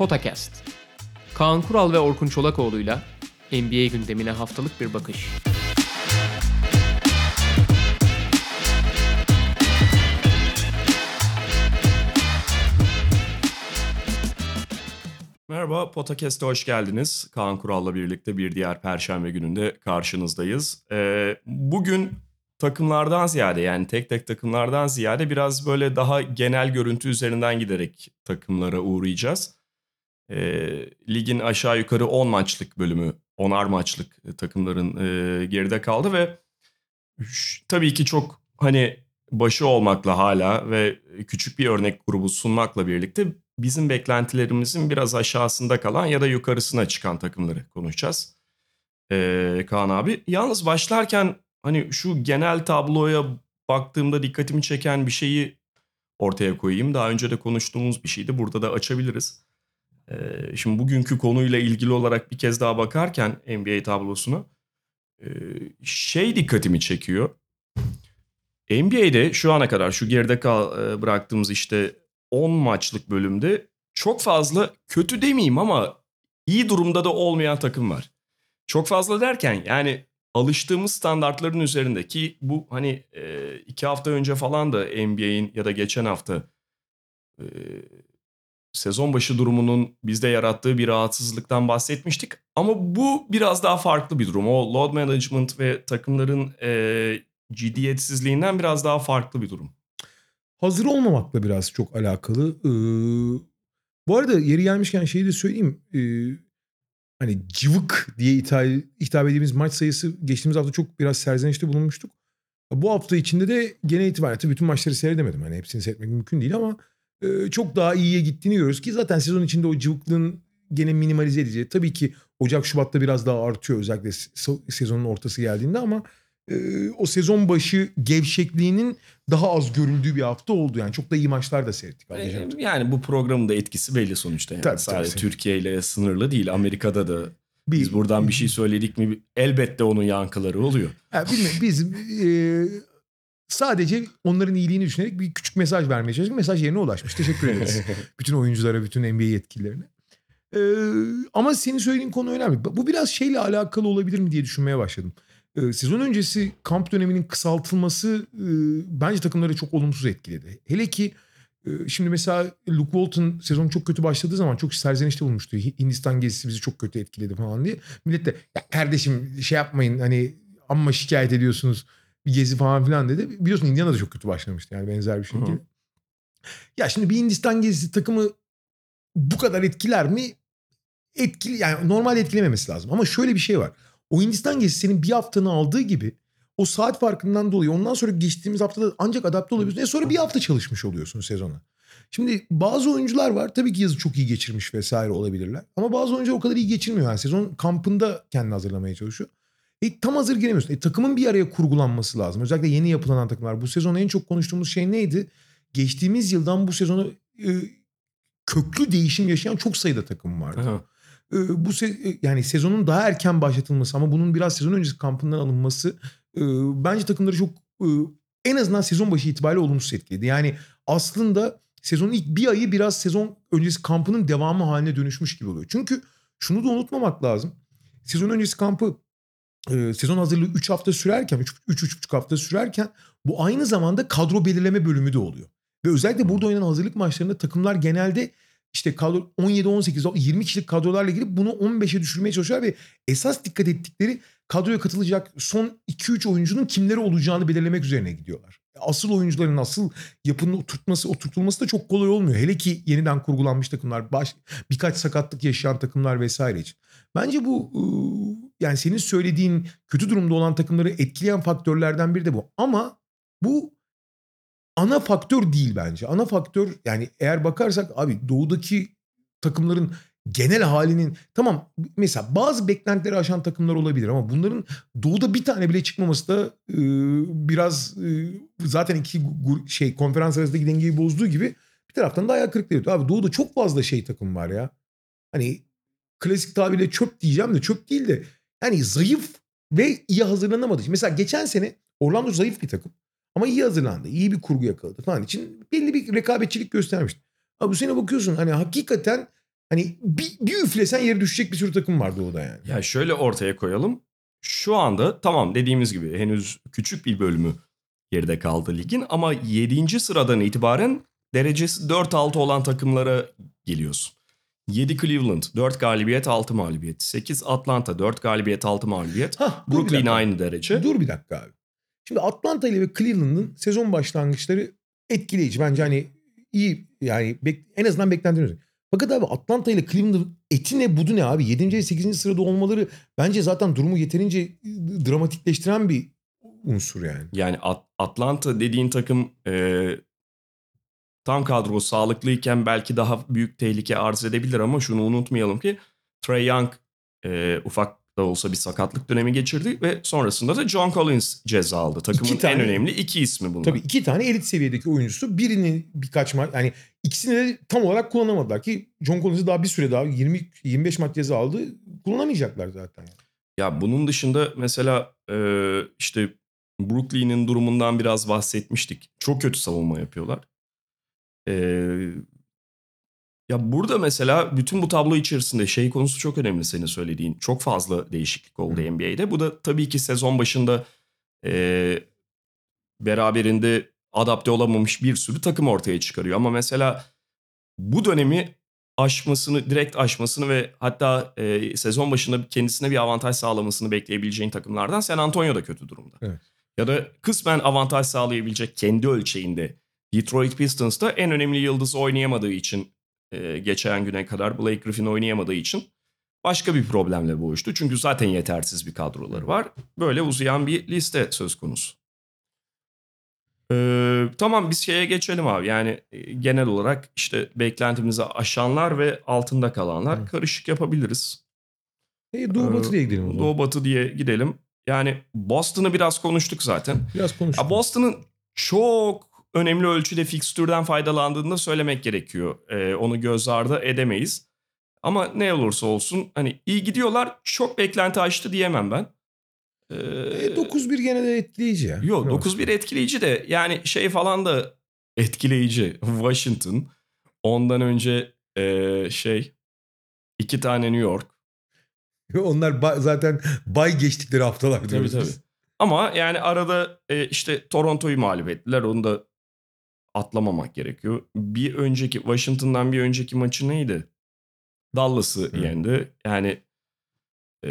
Potakast. Kaan Kural ve Orkun Çolakoğlu'yla NBA gündemine haftalık bir bakış. Merhaba, Potakest'e hoş geldiniz. Kaan Kural'la birlikte bir diğer Perşembe gününde karşınızdayız. Ee, bugün takımlardan ziyade yani tek tek takımlardan ziyade biraz böyle daha genel görüntü üzerinden giderek takımlara uğrayacağız. Ee, ligin aşağı yukarı 10 maçlık bölümü, 10'ar maçlık takımların e, geride kaldı ve tabii ki çok hani başı olmakla hala ve küçük bir örnek grubu sunmakla birlikte bizim beklentilerimizin biraz aşağısında kalan ya da yukarısına çıkan takımları konuşacağız. Ee, Kaan abi. Yalnız başlarken hani şu genel tabloya baktığımda dikkatimi çeken bir şeyi ortaya koyayım. Daha önce de konuştuğumuz bir şeydi. Burada da açabiliriz. Ee, şimdi bugünkü konuyla ilgili olarak bir kez daha bakarken NBA tablosuna e, şey dikkatimi çekiyor. NBA'de şu ana kadar şu geride kal, e, bıraktığımız işte 10 maçlık bölümde çok fazla kötü demeyeyim ama iyi durumda da olmayan takım var. Çok fazla derken yani alıştığımız standartların üzerindeki bu hani e, iki hafta önce falan da NBA'in ya da geçen hafta sezon başı durumunun bizde yarattığı bir rahatsızlıktan bahsetmiştik. Ama bu biraz daha farklı bir durum. O load management ve takımların e, ciddiyetsizliğinden biraz daha farklı bir durum. hazır olmamakla biraz çok alakalı. Ee, bu arada yeri gelmişken şeyi de söyleyeyim. Ee, hani cıvık diye hitap, ettiğimiz maç sayısı geçtiğimiz hafta çok biraz serzenişte bulunmuştuk. Bu hafta içinde de gene itibaren tabii bütün maçları seyredemedim. Hani hepsini seyretmek mümkün değil ama çok daha iyiye gittiğini görüyoruz ki zaten sezon içinde o cıvıklığın gene minimalize edeceği. Tabii ki Ocak Şubat'ta biraz daha artıyor özellikle se- sezonun ortası geldiğinde ama e, o sezon başı gevşekliğinin daha az görüldüğü bir hafta oldu. Yani çok da iyi maçlar da seyrettik. E, hafta. Yani bu programın da etkisi belli sonuçta. Yani. Tabii, tabii. Sadece Türkiye ile sınırlı değil. Amerika'da da Bir- biz buradan bir şey söyledik mi elbette onun yankıları oluyor. Bilmiyorum, biz e, sadece onların iyiliğini düşünerek bir küçük mesaj vermeye çalıştık. Mesaj yerine ulaşmış. Teşekkür ederiz. bütün oyunculara, bütün NBA yetkililerine. E, ama senin söylediğin konu önemli. Bu biraz şeyle alakalı olabilir mi diye düşünmeye başladım. E, sezon öncesi kamp döneminin kısaltılması e, bence takımları çok olumsuz etkiledi. Hele ki e, şimdi mesela Luke Walton sezon çok kötü başladığı zaman çok serzenişte bulmuştu. Hindistan gezisi bizi çok kötü etkiledi falan diye. Millet de ya kardeşim şey yapmayın hani amma şikayet ediyorsunuz bir gezi falan filan dedi. Biliyorsun Indiana da çok kötü başlamıştı yani benzer bir şey. Hı. Ya şimdi bir Hindistan gezisi takımı bu kadar etkiler mi? Etkili yani normal etkilememesi lazım. Ama şöyle bir şey var. O Hindistan gezisi senin bir haftanı aldığı gibi o saat farkından dolayı ondan sonra geçtiğimiz haftada ancak adapte olabiliyorsun. E sonra bir hafta çalışmış oluyorsun sezona. Şimdi bazı oyuncular var tabii ki yazı çok iyi geçirmiş vesaire olabilirler. Ama bazı oyuncular o kadar iyi geçirmiyor. Yani sezon kampında kendini hazırlamaya çalışıyor. E, tam hazır giremiyorsun. E, takımın bir araya kurgulanması lazım. Özellikle yeni yapılan takımlar. Bu sezon en çok konuştuğumuz şey neydi? Geçtiğimiz yıldan bu sezona e, köklü değişim yaşayan çok sayıda takım vardı. Aha. E, bu se- e, yani sezonun daha erken başlatılması ama bunun biraz sezon öncesi kampından alınması e, bence takımları çok e, en azından sezon başı itibariyle olumsuz etkiledi. Yani aslında sezonun ilk bir ayı biraz sezon öncesi kampının devamı haline dönüşmüş gibi oluyor. Çünkü şunu da unutmamak lazım. Sezon öncesi kampı e, sezon hazırlığı 3 hafta sürerken 3-3,5 hafta sürerken bu aynı zamanda kadro belirleme bölümü de oluyor. Ve özellikle burada oynanan hazırlık maçlarında takımlar genelde işte kadro 17-18 20 kişilik kadrolarla girip bunu 15'e düşürmeye çalışıyorlar ve esas dikkat ettikleri kadroya katılacak son 2-3 oyuncunun kimleri olacağını belirlemek üzerine gidiyorlar. Asıl oyuncuların asıl yapının oturtması, oturtulması da çok kolay olmuyor. Hele ki yeniden kurgulanmış takımlar, baş, birkaç sakatlık yaşayan takımlar vesaire için. Bence bu ıı, yani senin söylediğin kötü durumda olan takımları etkileyen faktörlerden biri de bu. Ama bu ana faktör değil bence. Ana faktör yani eğer bakarsak abi doğudaki takımların genel halinin tamam mesela bazı beklentileri aşan takımlar olabilir ama bunların doğuda bir tane bile çıkmaması da e, biraz e, zaten iki şey konferans arasındaki dengeyi bozduğu gibi bir taraftan da ayak kırıklığı. Abi doğuda çok fazla şey takım var ya. Hani klasik tabirle çöp diyeceğim de çöp değil de yani zayıf ve iyi hazırlanamadı. Mesela geçen sene Orlando zayıf bir takım. Ama iyi hazırlandı. iyi bir kurgu yakaladı falan için belli bir rekabetçilik göstermişti. Abi bu sene bakıyorsun hani hakikaten Hani bir, bir üflesen yere düşecek bir sürü takım var Doğu'da yani. Ya şöyle ortaya koyalım. Şu anda tamam dediğimiz gibi henüz küçük bir bölümü geride kaldı ligin ama 7. sıradan itibaren derecesi 4-6 olan takımlara geliyorsun. 7 Cleveland 4 galibiyet 6 mağlubiyet. 8 Atlanta 4 galibiyet 6 mağlubiyet. Hah, Brooklyn aynı derece. Dur bir dakika abi. Şimdi Atlanta ile ve Cleveland'ın sezon başlangıçları etkileyici. Bence hani iyi yani en azından beklentilerimiz. Fakat abi Atlanta ile Cleveland'ın eti ne budu ne abi? 7. ve 8. sırada olmaları bence zaten durumu yeterince dramatikleştiren bir unsur yani. Yani At- Atlanta dediğin takım e, tam kadro sağlıklıyken belki daha büyük tehlike arz edebilir ama şunu unutmayalım ki Trey Young e, ufak da olsa bir sakatlık dönemi geçirdi ve sonrasında da John Collins ceza aldı. Takımın tane- en önemli iki ismi bunlar. Tabii iki tane elit seviyedeki oyuncusu. Birini birkaç maç yani ikisini de tam olarak kullanamadılar ki John Collins'i daha bir süre daha 20 25 maç ceza aldı. Kullanamayacaklar zaten. Ya bunun dışında mesela e, işte Brooklyn'in durumundan biraz bahsetmiştik. Çok kötü savunma yapıyorlar. Ya burada mesela bütün bu tablo içerisinde şey konusu çok önemli senin söylediğin. Çok fazla değişiklik oldu Hı. NBA'de. Bu da tabii ki sezon başında e, beraberinde adapte olamamış bir sürü takım ortaya çıkarıyor. Ama mesela bu dönemi aşmasını, direkt aşmasını ve hatta e, sezon başında kendisine bir avantaj sağlamasını bekleyebileceğin takımlardan San Antonio da kötü durumda. Evet. Ya da kısmen avantaj sağlayabilecek kendi ölçeğinde Detroit Pistons da en önemli yıldızı oynayamadığı için e, geçen güne kadar Blake Griffin oynayamadığı için başka bir problemle boğuştu. Çünkü zaten yetersiz bir kadroları var. Böyle uzayan bir liste söz konusu. Ee, tamam biz şeye geçelim abi. Yani e, genel olarak işte beklentimizi aşanlar ve altında kalanlar Hı. karışık yapabiliriz. E, Doğu Ee, Batı diye gidelim o zaman. Doğu Batı diye gidelim. Yani Boston'ı biraz konuştuk zaten. Biraz konuştuk. Boston'ın çok önemli ölçüde fikstürden faydalandığını da söylemek gerekiyor. Ee, onu göz ardı edemeyiz. Ama ne olursa olsun hani iyi gidiyorlar. Çok beklenti aştı diyemem ben. Ee, E, 9-1 gene de etkileyici ya. Yok Evet. 9-1 etkileyici de yani şey falan da etkileyici. Washington. Ondan önce e, şey iki tane New York. Onlar ba- zaten bay geçtikleri haftalar diyoruz Tabii, biz. Ama yani arada e, işte Toronto'yu mağlup ettiler. Onu da atlamamak gerekiyor. Bir önceki Washington'dan bir önceki maçı neydi? Dallas'ı Hı. yendi. Yani e,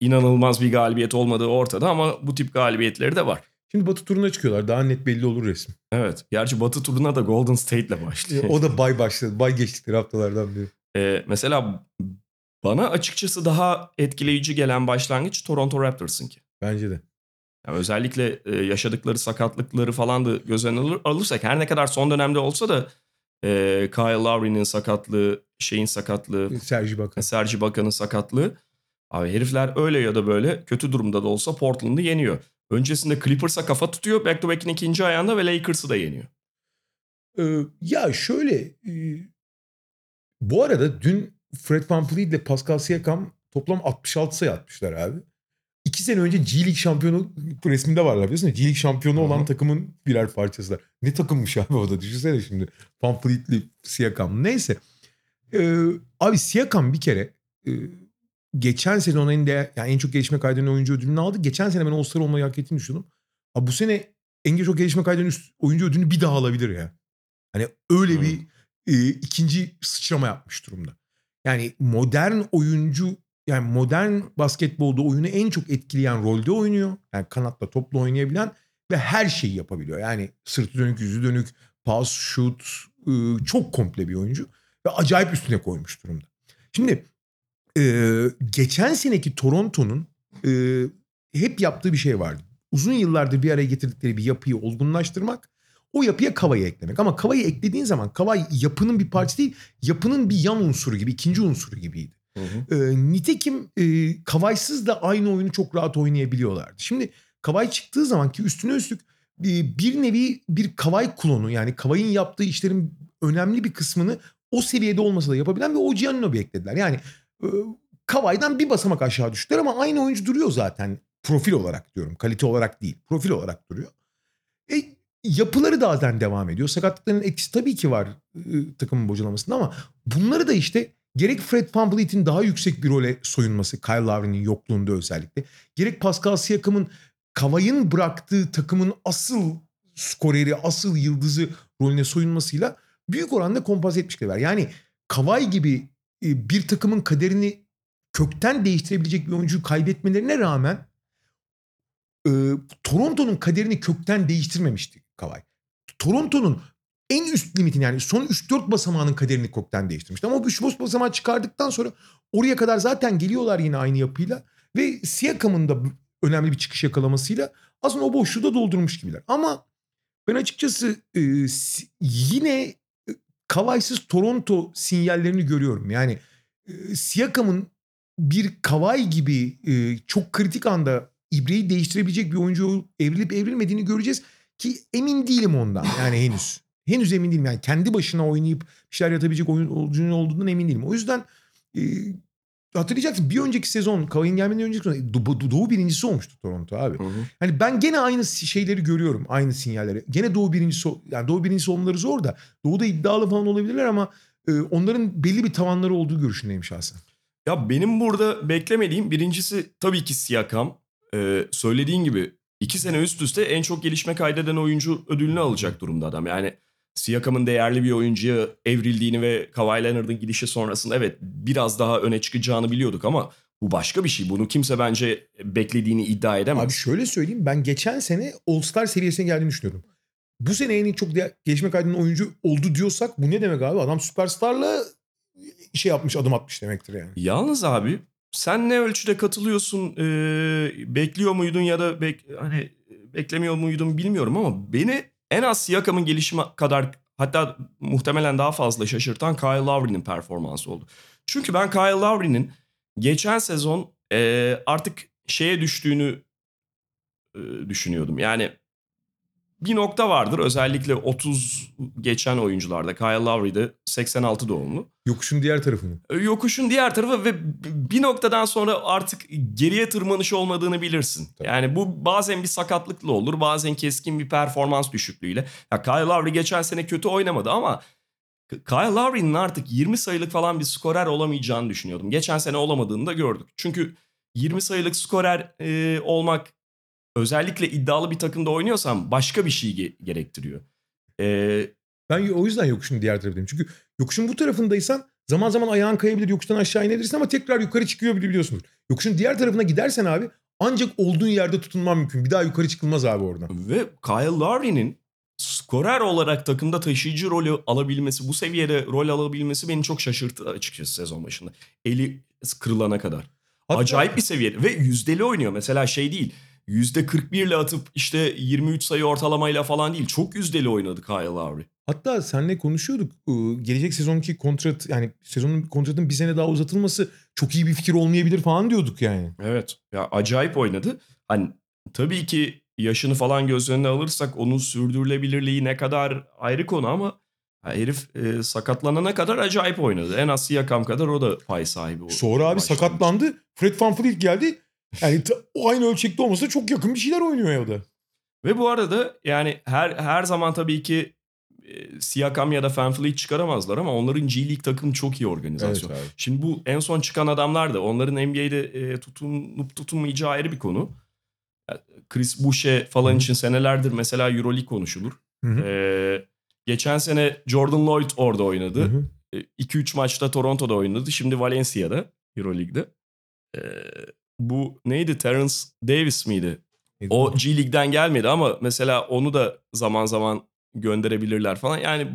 inanılmaz bir galibiyet olmadığı ortada ama bu tip galibiyetleri de var. Şimdi Batı turuna çıkıyorlar. Daha net belli olur resim. Evet. Gerçi Batı turuna da Golden State'le E, başlıyor. o da bay başladı. Bay geçtikleri haftalardan biri. Ee, mesela bana açıkçası daha etkileyici gelen başlangıç Toronto Raptors'ınki. Bence de. Yani özellikle e, yaşadıkları sakatlıkları falan da göz önüne alır- alırsak her ne kadar son dönemde olsa da e, Kyle Lowry'nin sakatlığı, şeyin sakatlığı, Sergi Bakan. Sergi Bakan'ın sakatlığı. Abi herifler öyle ya da böyle kötü durumda da olsa Portland'ı yeniyor. Öncesinde Clippers'a kafa tutuyor. Back to back'in ikinci ayağında ve Lakers'ı da yeniyor. Ee, ya şöyle e, bu arada dün Fred VanVleet ile Pascal Siakam toplam 66 sayı atmışlar abi. İki sene önce G League şampiyonu resminde varlar biliyorsun ya. G League şampiyonu Hı hı. olan takımın birer parçasılar. Ne takımmış abi o da düşünsene şimdi. VanVleet'li Siakam. Neyse. Ee, abi Siakam bir kere e, geçen sezon en, de, yani en çok gelişme kaydeden oyuncu ödülünü aldı. Geçen sene ben All-Star olmayı hak ettiğini düşünüyordum. Abi bu sene en çok gelişme kaydeden üst oyuncu ödülünü bir daha alabilir ya. Hani öyle Hı. bir e, ikinci sıçrama yapmış durumda. Yani modern oyuncu yani modern basketbolda oyunu en çok etkileyen rolde oynuyor. Yani kanatla topla oynayabilen ve her şeyi yapabiliyor. Yani sırtı dönük, yüzü dönük, pas, şut e, çok komple bir oyuncu ve acayip üstüne koymuş durumda. Şimdi geçen seneki Toronto'nun hep yaptığı bir şey vardı. Uzun yıllardır bir araya getirdikleri bir yapıyı olgunlaştırmak, o yapıya Kava'yı eklemek. Ama Kava'yı eklediğin zaman Kavay yapının bir parçası değil, yapının bir yan unsuru gibi, ikinci unsuru gibiydi. E, nitekim e, Kavay'sız da aynı oyunu çok rahat oynayabiliyorlardı. Şimdi Kavay çıktığı zaman ki üstüne üstlük e, bir nevi bir Kavay klonu yani Kavay'ın yaptığı işlerin önemli bir kısmını o seviyede olmasa da yapabilen ve o Giannobi eklediler. Yani e, Kavay'dan bir basamak aşağı düştüler ama aynı oyuncu duruyor zaten profil olarak diyorum. Kalite olarak değil profil olarak duruyor. E, yapıları da zaten devam ediyor. Sakatlıkların etkisi tabii ki var e, takımın bocalamasında ama bunları da işte gerek Fred VanVleet'in daha yüksek bir role soyunması Kyle Lowry'nin yokluğunda özellikle gerek Pascal Siakam'ın Kavay'ın bıraktığı takımın asıl skoreri, asıl yıldızı rolüne soyunmasıyla büyük oranda kompanse etmiş var. Yani Kavay gibi e, bir takımın kaderini kökten değiştirebilecek bir oyuncuyu kaybetmelerine rağmen e, Toronto'nun kaderini kökten değiştirmemişti Kavay. Toronto'nun en üst limitin yani son 3-4 basamağının kaderini kökten değiştirmişti. Ama o 3 basamağı çıkardıktan sonra oraya kadar zaten geliyorlar yine aynı yapıyla. Ve Siakam'ın da önemli bir çıkış yakalamasıyla aslında o boşluğu da doldurmuş gibiler. Ama ben açıkçası e, yine e, Kavay'sız Toronto sinyallerini görüyorum. Yani e, Siakam'ın bir Kavay gibi e, çok kritik anda ibreyi değiştirebilecek bir oyuncu evrilip evrilmediğini göreceğiz. Ki emin değilim ondan yani henüz. Henüz emin değilim yani kendi başına oynayıp bir şeyler yatabilecek oyuncunun olduğundan emin değilim. O yüzden e, hatırlayacaksın bir önceki sezon Kavay'ın gelmeden önceki sezon Do- Doğu birincisi olmuştu Toronto abi. Hı hı. Hani ben gene aynı şeyleri görüyorum. Aynı sinyalleri. Gene Doğu birincisi yani Doğu birincisi olmaları zor da Doğu'da iddialı falan olabilirler ama e, onların belli bir tavanları olduğu görüşündeyim şahsen. Ya benim burada beklemediğim birincisi tabii ki Siakam. Ee, söylediğin gibi iki sene üst üste en çok gelişme kaydeden oyuncu ödülünü alacak durumda adam. Yani Siakam'ın değerli bir oyuncuya evrildiğini ve Kawhi Leonard'ın gidişi sonrasında evet biraz daha öne çıkacağını biliyorduk ama bu başka bir şey. Bunu kimse bence beklediğini iddia edemez. Abi şöyle söyleyeyim ben geçen sene All-Star seviyesine geldiğini düşünüyorum. Bu sene en çok gelişme kaydeden oyuncu oldu diyorsak bu ne demek abi? Adam süperstarla şey yapmış adım atmış demektir yani. Yalnız abi sen ne ölçüde katılıyorsun ee, bekliyor muydun ya da bek, hani beklemiyor muydun bilmiyorum ama beni en az Siakam'ın gelişimi kadar hatta muhtemelen daha fazla şaşırtan Kyle Lowry'nin performansı oldu. Çünkü ben Kyle Lowry'nin geçen sezon ee, artık şeye düştüğünü ee, düşünüyordum. Yani bir nokta vardır özellikle 30 geçen oyuncularda Kyle Lowry'de 86 doğumlu. Yokuşun diğer tarafını. Yokuşun diğer tarafı ve bir noktadan sonra artık geriye tırmanış olmadığını bilirsin. Tabii. Yani bu bazen bir sakatlıkla olur, bazen keskin bir performans düşüklüğüyle. Ya Kyle Lowry geçen sene kötü oynamadı ama Kyle Lowry'nin artık 20 sayılık falan bir skorer olamayacağını düşünüyordum. Geçen sene olamadığını da gördük. Çünkü 20 sayılık skorer e, olmak özellikle iddialı bir takımda oynuyorsan başka bir şey ge- gerektiriyor. E, Ben o yüzden yokuşun diğer tarafındayım. Çünkü yokuşun bu tarafındaysan zaman zaman ayağın kayabilir, yokuştan aşağı inebilirsin ama tekrar yukarı çıkıyor bile biliyorsunuz. Yokuşun diğer tarafına gidersen abi ancak olduğun yerde tutunman mümkün. Bir daha yukarı çıkılmaz abi oradan. Ve Kyle Lowry'nin skorer olarak takımda taşıyıcı rolü alabilmesi, bu seviyede rol alabilmesi beni çok şaşırttı açıkçası sezon başında. Eli kırılana kadar. Hatta- Acayip bir seviyede ve yüzdeli oynuyor. Mesela şey değil. Yüzde 41 ile atıp işte 23 sayı ortalamayla falan değil. Çok yüzdeli oynadı Kyle Lowry. Hatta seninle konuşuyorduk. Gelecek sezonki kontrat yani sezonun kontratın bir sene daha uzatılması çok iyi bir fikir olmayabilir falan diyorduk yani. Evet. Ya acayip oynadı. Hani tabii ki yaşını falan göz önüne alırsak onun sürdürülebilirliği ne kadar ayrı konu ama ya herif e, sakatlanana kadar acayip oynadı. En az Siakam kadar o da pay sahibi oldu. Sonra abi başlangıçta. sakatlandı. Fred VanVleet geldi. Yani aynı ölçekte olmasa çok yakın bir şeyler oynuyor ya da. Ve bu arada yani her her zaman tabii ki e, Siakam ya da VanVleet çıkaramazlar ama onların G League takımı çok iyi organizasyon. abi. Şimdi bu en son çıkan adamlar da onların NBA'de e, tutunup tutunmayacağı ayrı bir konu. Ya, Chris Boucher falan için senelerdir mesela Euroleague konuşulur. Hı hı. E, geçen sene Jordan Lloyd orada oynadı. hı. 2-3 maçta Toronto'da oynadı. Şimdi Valencia'da Euroleague'de. E, bu neydi? Terence Davis miydi? O G League'den gelmedi ama mesela onu da zaman zaman gönderebilirler falan. Yani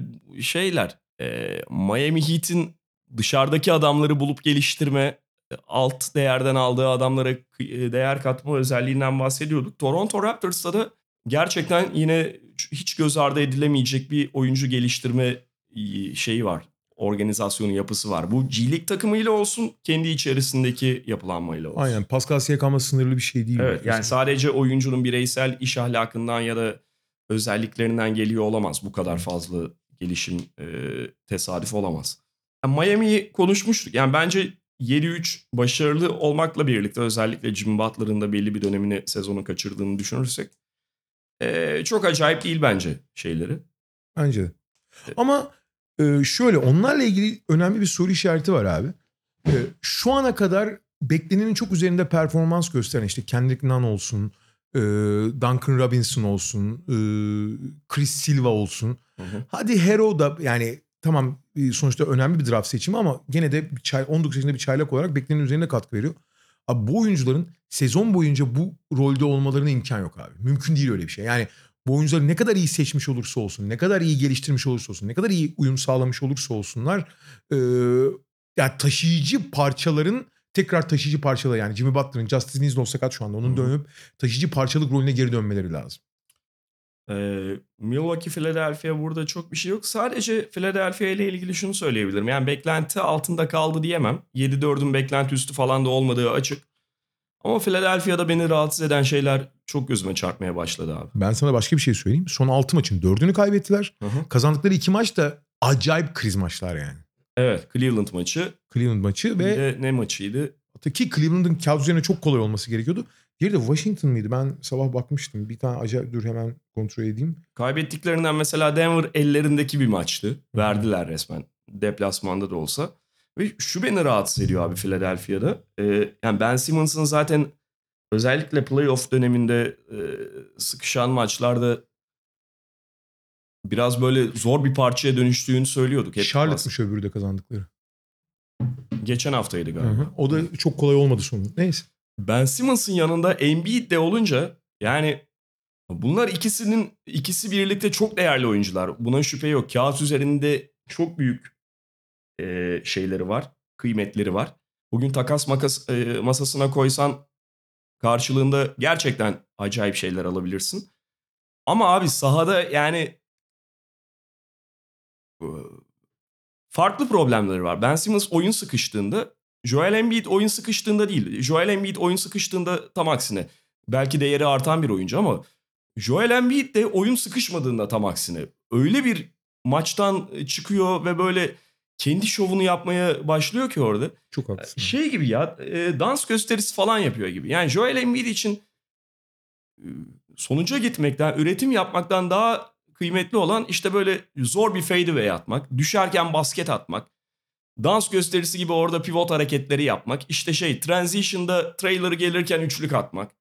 şeyler e, Miami Heat'in dışarıdaki adamları bulup geliştirme, e, alt değerden aldığı adamlara e, değer katma özelliğinden bahsediyorduk. Toronto Raptors'ta da gerçekten yine hiç göz ardı edilemeyecek bir oyuncu geliştirme şeyi var. Organizasyonu yapısı var. Bu G League takımıyla olsun, kendi içerisindeki yapılanmayla olsun. Aynen Pascal Siakam'la sınırlı bir şey değil. Evet yani sadece oyuncunun bireysel iş ahlakından ya da özelliklerinden geliyor olamaz. Bu kadar fazla gelişim e, tesadüf olamaz. Yani Miami'yi konuşmuştuk. Yani bence 7-3 başarılı olmakla birlikte özellikle Jimmy Butler'ın da belli bir dönemini sezonu kaçırdığını düşünürsek e, çok acayip değil bence şeyleri. Bence de. Ama e, şöyle onlarla ilgili önemli bir soru işareti var abi. E, şu ana kadar beklenenin çok üzerinde performans gösteren işte Kendrick Nunn olsun, e, Duncan Robinson olsun, e, Chris Silva olsun. Hı hı. Hadi Hero da yani tamam e, sonuçta önemli bir draft seçimi ama gene de bir çay, 19 yaşında bir çaylak olarak beklenenin üzerine katkı veriyor. Abi bu oyuncuların sezon boyunca bu rolde olmalarına imkan yok abi. Mümkün değil öyle bir şey. Yani bu oyuncuları ne kadar iyi seçmiş olursa olsun, ne kadar iyi geliştirmiş olursa olsun, ne kadar iyi uyum sağlamış olursa olsunlar e, yani taşıyıcı parçaların tekrar taşıyıcı parçalar yani Jimmy Butler'ın Justice Winslow sakat şu anda onun Hı. dönüp taşıyıcı parçalık rolüne geri dönmeleri lazım. Ee, Milwaukee Philadelphia burada çok bir şey yok. Sadece Philadelphia ile ilgili şunu söyleyebilirim. Yani beklenti altında kaldı diyemem. 7-4'ün beklenti üstü falan da olmadığı açık. Ama Philadelphia'da beni rahatsız eden şeyler çok gözüme çarpmaya başladı abi. Ben sana başka bir şey söyleyeyim. Son 6 maçın 4'ünü kaybettiler. Hı hı. Kazandıkları 2 maç da acayip kriz maçlar yani. Evet Cleveland maçı Cleveland maçı bir ve de ne maçıydı? ki Cleveland'ın kağıt üzerine çok kolay olması gerekiyordu. Diğeri de Washington mıydı? Ben sabah bakmıştım. Bir tane acayip dur hemen kontrol edeyim. Kaybettiklerinden mesela Denver ellerindeki bir maçtı. Verdiler resmen deplasmanda da olsa. Ve şu beni rahatsız ediyor abi Philadelphia'da. Ee, yani Ben Simmons'ın zaten özellikle playoff döneminde e, sıkışan maçlarda biraz böyle zor bir parçaya dönüştüğünü söylüyorduk. Hep Charlotte'mış öbürü de kazandıkları. Geçen haftaydı Hı galiba. hı. O da çok kolay olmadı sonu. Neyse. Ben Simmons'ın yanında Embiid de olunca yani bunlar ikisinin ikisi birlikte çok değerli oyuncular. Buna şüphe yok. Kağıt üzerinde çok büyük e, şeyleri var, kıymetleri var. Bugün takas makas e, masasına koysan karşılığında gerçekten acayip şeyler alabilirsin. Ama abi sahada yani farklı problemleri var. Ben Simmons oyun sıkıştığında Joel Embiid oyun sıkıştığında değil. Joel Embiid oyun sıkıştığında tam aksine. Belki değeri artan bir oyuncu ama Joel Embiid de oyun sıkışmadığında tam aksine. Öyle bir maçtan çıkıyor ve böyle kendi şovunu yapmaya başlıyor ki orada. Çok haklısın. Şey gibi ya e, dans gösterisi falan yapıyor gibi. Yani Joel Embiid için e, sonuca gitmekten, üretim yapmaktan daha kıymetli olan işte böyle zor bir fadeaway atmak, düşerken basket atmak, dans gösterisi gibi orada pivot hareketleri yapmak, işte şey transition'da trailer gelirken üçlük atmak.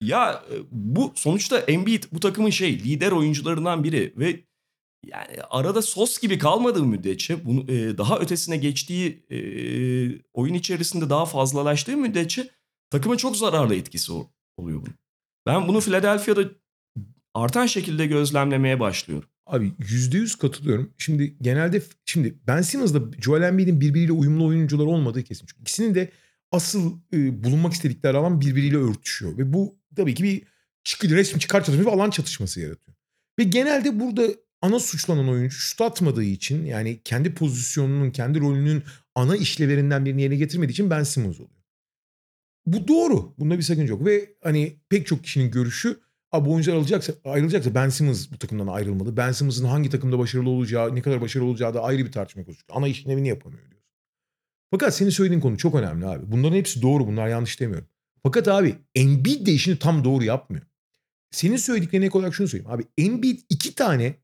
Ya e, bu sonuçta Embiid bu takımın şey lider oyuncularından biri ve yani arada sos gibi kalmadığı müddetçe bunu e, daha ötesine geçtiği e, oyun içerisinde daha fazlalaştığı müddetçe takıma çok zararlı etkisi ol- oluyor bunun. Ben bunu Philadelphia'da artan şekilde gözlemlemeye başlıyorum. Abi %100 katılıyorum. Şimdi genelde şimdi Ben Simmons'la Joel Embiid'in birbiriyle uyumlu oyuncular olmadığı kesin. Çünkü ikisinin de asıl e, bulunmak istedikleri alan birbiriyle örtüşüyor. Ve bu tabii ki bir çıkı, resmi çıkar çatışması ve alan çatışması yaratıyor. Ve genelde burada ana suçlanan oyuncu şut atmadığı için yani kendi pozisyonunun, kendi rolünün ana işlevlerinden birini yerine getirmediği için Ben Simmons oluyor. Bu doğru. Bunda bir sakınca yok. Ve hani pek çok kişinin görüşü bu oyuncular alacaksa, ayrılacaksa Ben Simmons bu takımdan ayrılmalı. Ben Simmons'ın hangi takımda başarılı olacağı, ne kadar başarılı olacağı da ayrı bir tartışma konusu. Ana işlevini yapamıyor diyoruz. Fakat senin söylediğin konu çok önemli abi. Bunların hepsi doğru. Bunlar yanlış demiyorum. Fakat abi Embiid de işini tam doğru yapmıyor. Senin söylediklerine ek olarak şunu söyleyeyim. Abi Embiid iki tane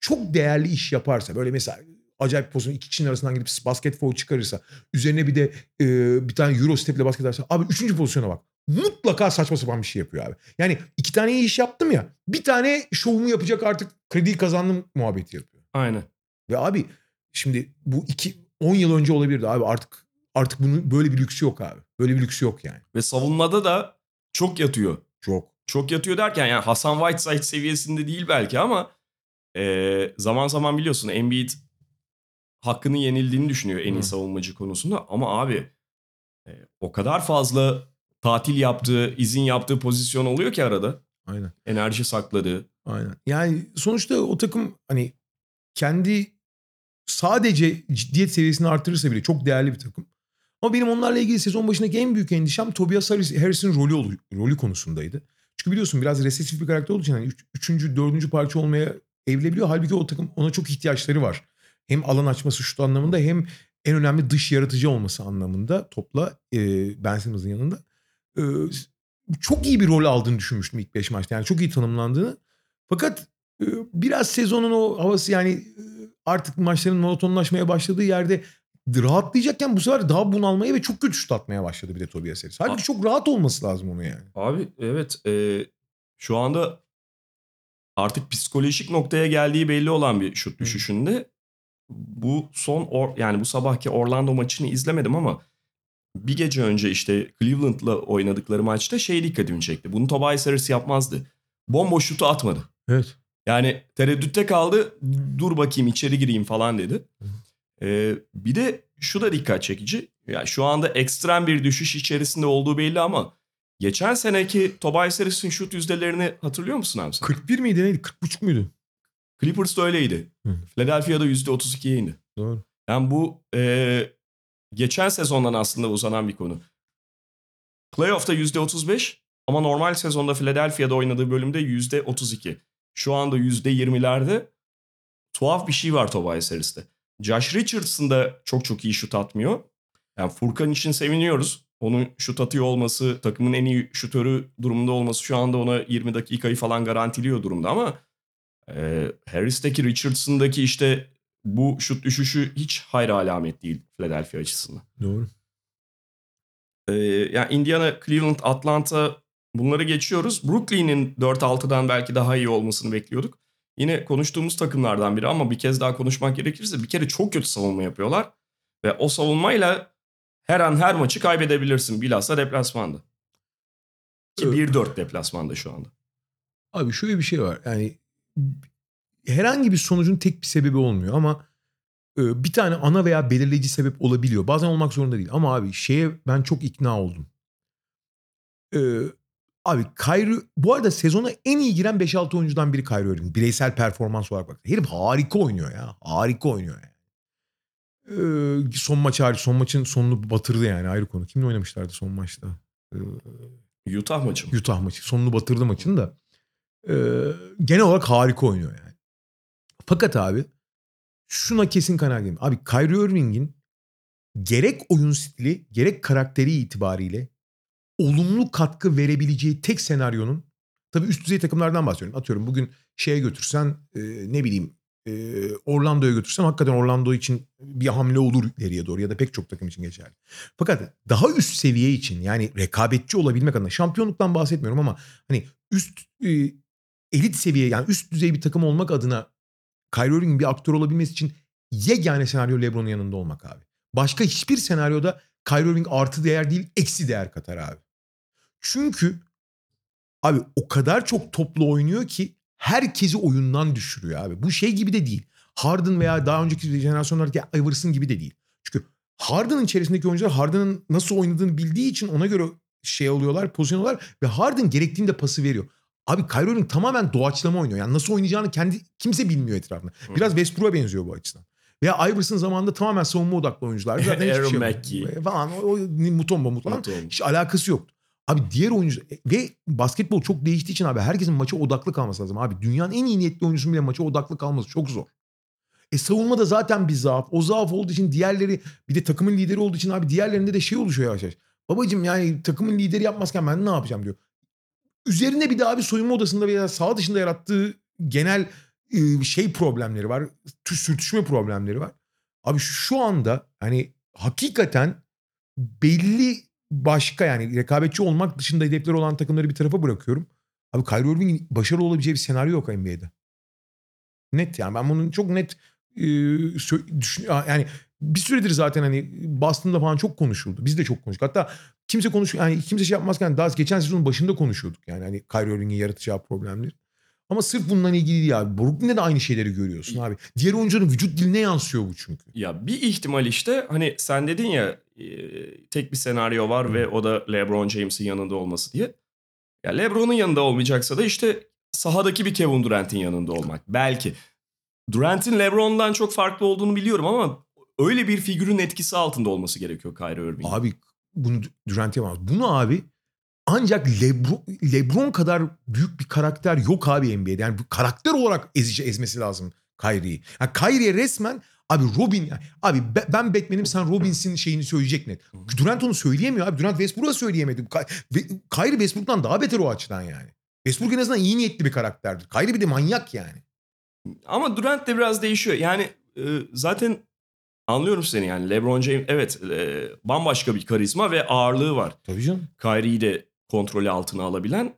çok değerli iş yaparsa böyle mesela acayip pozisyon iki kişinin arasından gidip basket foul çıkarırsa üzerine bir de e, bir tane euro step'le basket atarsa abi üçüncü pozisyona bak. Mutlaka saçma sapan bir şey yapıyor abi. Yani iki tane iyi iş yaptım ya bir tane şovumu yapacak artık kredi kazandım muhabbeti yapıyor. Aynen. Ve abi şimdi bu iki 10 yıl önce olabilirdi abi artık artık bunun böyle bir lüksü yok abi. Böyle bir lüksü yok yani. Ve savunmada da çok yatıyor. Çok. Çok yatıyor derken yani Hasan Whiteside seviyesinde değil belki ama e, zaman zaman biliyorsun Embiid hakkını yenildiğini düşünüyor en iyi Hı. savunmacı konusunda. Ama abi e, o kadar fazla tatil yaptığı, izin yaptığı pozisyon oluyor ki arada. Aynen. Enerji sakladığı. Aynen. Yani sonuçta o takım hani kendi sadece ciddiyet seviyesini artırırsa bile çok değerli bir takım. Ama benim onlarla ilgili sezon başındaki en büyük endişem Tobias Harris- Harris'in rolü, rolü konusundaydı. Çünkü biliyorsun biraz resesif bir karakter olduğu için hani üç- üçüncü, dördüncü parça olmaya evrilebiliyor. Halbuki o takım ona çok ihtiyaçları var. Hem alan açması şut anlamında hem en önemli dış yaratıcı olması anlamında topla e, Ben Simmons'ın yanında. E, çok iyi bir rol aldığını düşünmüştüm ilk 5 maçta. Yani çok iyi tanımlandığını. Fakat e, biraz sezonun o havası yani e, artık maçların monotonlaşmaya başladığı yerde rahatlayacakken bu sefer daha bunalmaya ve çok kötü şut atmaya başladı bir de Tobias Harris. Halbuki Aa. çok rahat olması lazım onu yani. Abi evet e, şu anda artık psikolojik noktaya geldiği belli olan bir şut düşüşünde. Bu son or, yani bu sabahki Orlando maçını izlemedim ama bir gece önce işte Cleveland'la oynadıkları maçta şey dikkatimi çekti. Bunu Tobias Harris yapmazdı. Bomboş şutu atmadı. Evet. Yani tereddütte kaldı. Dur bakayım içeri gireyim falan dedi. Ee, bir de şu da dikkat çekici. Ya şu anda ekstrem bir düşüş içerisinde olduğu belli ama geçen seneki Tobias Harris'in şut yüzdelerini hatırlıyor musun abi sen? 41 miydi neydi? 40.5 muydu? Clippers'da öyleydi. Hı. Philadelphia'da %32'ye indi. Doğru. Yani bu e, geçen sezondan aslında uzanan bir konu. Playoff'ta %35 ama normal sezonda Philadelphia'da oynadığı bölümde %32. Şu anda %20'lerde tuhaf bir şey var Tobias Harris'te. Josh Richardson da çok çok iyi şut atmıyor. Yani Furkan için seviniyoruz. Onun şut atıyor olması, takımın en iyi şutörü durumunda olması şu anda ona 20 dakikayı falan garantiliyor durumda ama e, Harris'teki Richardson'daki işte bu şut düşüşü hiç hayır alamet değil Philadelphia açısından. Doğru. Ee, yani Indiana, Cleveland, Atlanta bunları geçiyoruz. Brooklyn'in 4-6'dan belki daha iyi olmasını bekliyorduk. Yine konuştuğumuz takımlardan biri ama bir kez daha konuşmak gerekirse bir kere çok kötü savunma yapıyorlar. Ve o savunmayla her an her maçı kaybedebilirsin bilhassa deplasmanda. Ki Evet. 1-4 deplasmanda şu anda. Abi şöyle bir şey var. Yani herhangi bir sonucun tek bir sebebi olmuyor ama e, bir tane ana veya belirleyici sebep olabiliyor. Bazen olmak zorunda değil. Ama abi şeye ben çok ikna oldum. E, abi Kyrie bu arada sezona en iyi giren 5-6 oyuncudan biri Kyrie Irving. Bireysel performans olarak bak. Herif harika oynuyor ya. Harika oynuyor yani. E, son maç hariç. Son maçın sonunu batırdı yani ayrı konu. Kimle oynamışlardı son maçta? E, Utah maçı mı? Utah maçı. Sonunu batırdı maçın da. Ee, genel olarak harika oynuyor yani. Fakat abi şuna kesin kanaatim. Abi Kyrie Irving'in gerek oyun stili gerek karakteri itibariyle olumlu katkı verebileceği tek senaryonun tabii üst düzey takımlardan bahsediyorum. Atıyorum bugün şeye götürsen e, ne bileyim e, Orlando'ya götürsen hakikaten Orlando için bir hamle olur ileriye doğru ya da pek çok takım için geçerli. Fakat daha üst seviye için yani rekabetçi olabilmek adına şampiyonluktan bahsetmiyorum ama hani üst e, elit seviye yani üst düzey bir takım olmak adına Kyrie Irving'in bir aktör olabilmesi için yegane senaryo LeBron'un yanında olmak abi. Başka hiçbir senaryoda Kyrie Irving artı değer değil eksi değer katar abi. Çünkü abi o kadar çok toplu oynuyor ki herkesi oyundan düşürüyor abi. Bu şey gibi de değil. Harden veya daha önceki jenerasyonlardaki Iverson gibi de değil. Çünkü Harden'ın içerisindeki oyuncular Harden'ın nasıl oynadığını bildiği için ona göre şey oluyorlar, pozisyon oluyorlar ve Harden gerektiğinde pası veriyor. Abi Kyrie Irving tamamen doğaçlama oynuyor. Yani nasıl oynayacağını kendi kimse bilmiyor etrafında. Biraz Westbrook'a benziyor bu açıdan. Veya Iverson zamanında tamamen savunma odaklı oyuncular. Zaten hiçbir şey yok. Falan o, o Mutombo olmuş. Hiç alakası yoktu. Abi diğer oyuncu ve basketbol çok değiştiği için abi herkesin maça odaklı kalması lazım. Abi dünyanın en iyi niyetli oyuncusunun bile maça odaklı kalması çok zor. E savunma da zaten bir zaaf. O zaaf olduğu için diğerleri bir de takımın lideri olduğu için abi diğerlerinde de şey oluşuyor yavaş yavaş. Babacım yani takımın lideri yapmazken ben ne yapacağım diyor. Üzerine bir de abi soyunma odasında veya sağ dışında yarattığı genel e, şey problemleri var. tü- Sürtüşme problemleri var. Abi şu anda hani hakikaten belli başka yani rekabetçi olmak dışında hedefleri olan takımları bir tarafa bırakıyorum. Abi Kyrie Irving'in başarılı olabileceği bir senaryo yok NBA'de. Net yani ben bunun çok net e, düşün yani bir süredir zaten hani Boston'da falan çok konuşuldu. Biz de çok konuştuk. Hatta kimse konuş yani kimse şey yapmazken daha geçen sezonun başında konuşuyorduk yani hani Kyrie Irving'in yaratacağı problemleri. Ama sırf bundan ilgili değil abi. Brooklyn'de de aynı şeyleri görüyorsun abi. Diğer oyuncuların vücut diline yansıyor bu çünkü. Ya bir ihtimal işte hani sen dedin ya e, tek bir senaryo var ve o da LeBron James'in yanında olması diye. Ya LeBron'un yanında olmayacaksa da işte sahadaki bir Kevin Durant'in yanında olmak. Belki. Durant'in LeBron'dan çok farklı olduğunu biliyorum ama öyle bir figürün etkisi altında olması gerekiyor Kyrie Irving. Abi bunu Durant yapamaz. Bunu abi ancak Lebron, Lebron kadar büyük bir karakter yok abi NBA'de. Yani karakter olarak ezici ezmesi lazım Kyrie'yi. Yani Kyrie'ye resmen Abi Robin abi be- ben Batman'im sen Robins'in şeyini söyleyecek net. Durant onu söyleyemiyor abi. Durant Westbrook'a söyleyemedi. Kyrie Westbrook'tan daha beter o açıdan yani. Westbrook en azından iyi niyetli bir karakterdir. Kyrie bir de manyak yani. Ama Durant de biraz değişiyor. Yani e, zaten anlıyorum seni yani. LeBron James evet e, bambaşka bir karizma ve ağırlığı var. Tabii canım. Kyrie'yi de kontrolü altına alabilen.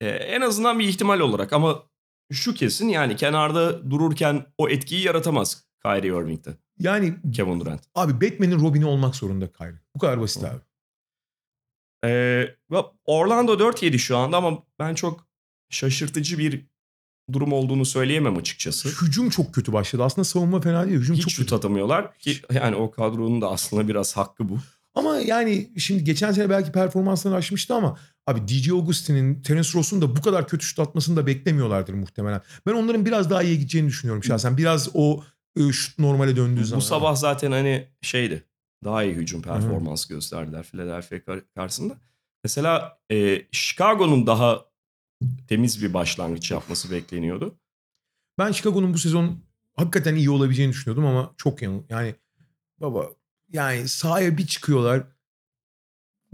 E, en azından bir ihtimal olarak ama şu kesin yani kenarda dururken o etkiyi yaratamaz Kyrie Irving'de. Yani Kevin Durant. abi Batman'in Robin'i olmak zorunda Kyrie. Bu kadar basit abi. Ee, Orlando 4-7 şu anda ama ben çok şaşırtıcı bir durum olduğunu söyleyemem açıkçası. Hücum çok kötü başladı. Aslında savunma fena değil. Hücum Hiç çok şut atamıyorlar ki yani o kadronun da aslında biraz hakkı bu. Ama yani şimdi geçen sene belki performanslarını aşmıştı ama abi DJ Augustin'in, Terence Ross'un da bu kadar kötü şut atmasını da beklemiyorlardır muhtemelen. Ben onların biraz daha iyi gideceğini düşünüyorum şahsen. Biraz o e, şut normale döndüğü zaman. Bu sabah zaten hani şeydi daha iyi hücum performans gösterdiler Philadelphia kar- karşısında. Mesela e, Chicago'nun daha temiz bir başlangıç yapması bekleniyordu. Ben Chicago'nun bu sezon hakikaten iyi olabileceğini düşünüyordum ama çok yanıl. Yani baba yani sahaya bir çıkıyorlar.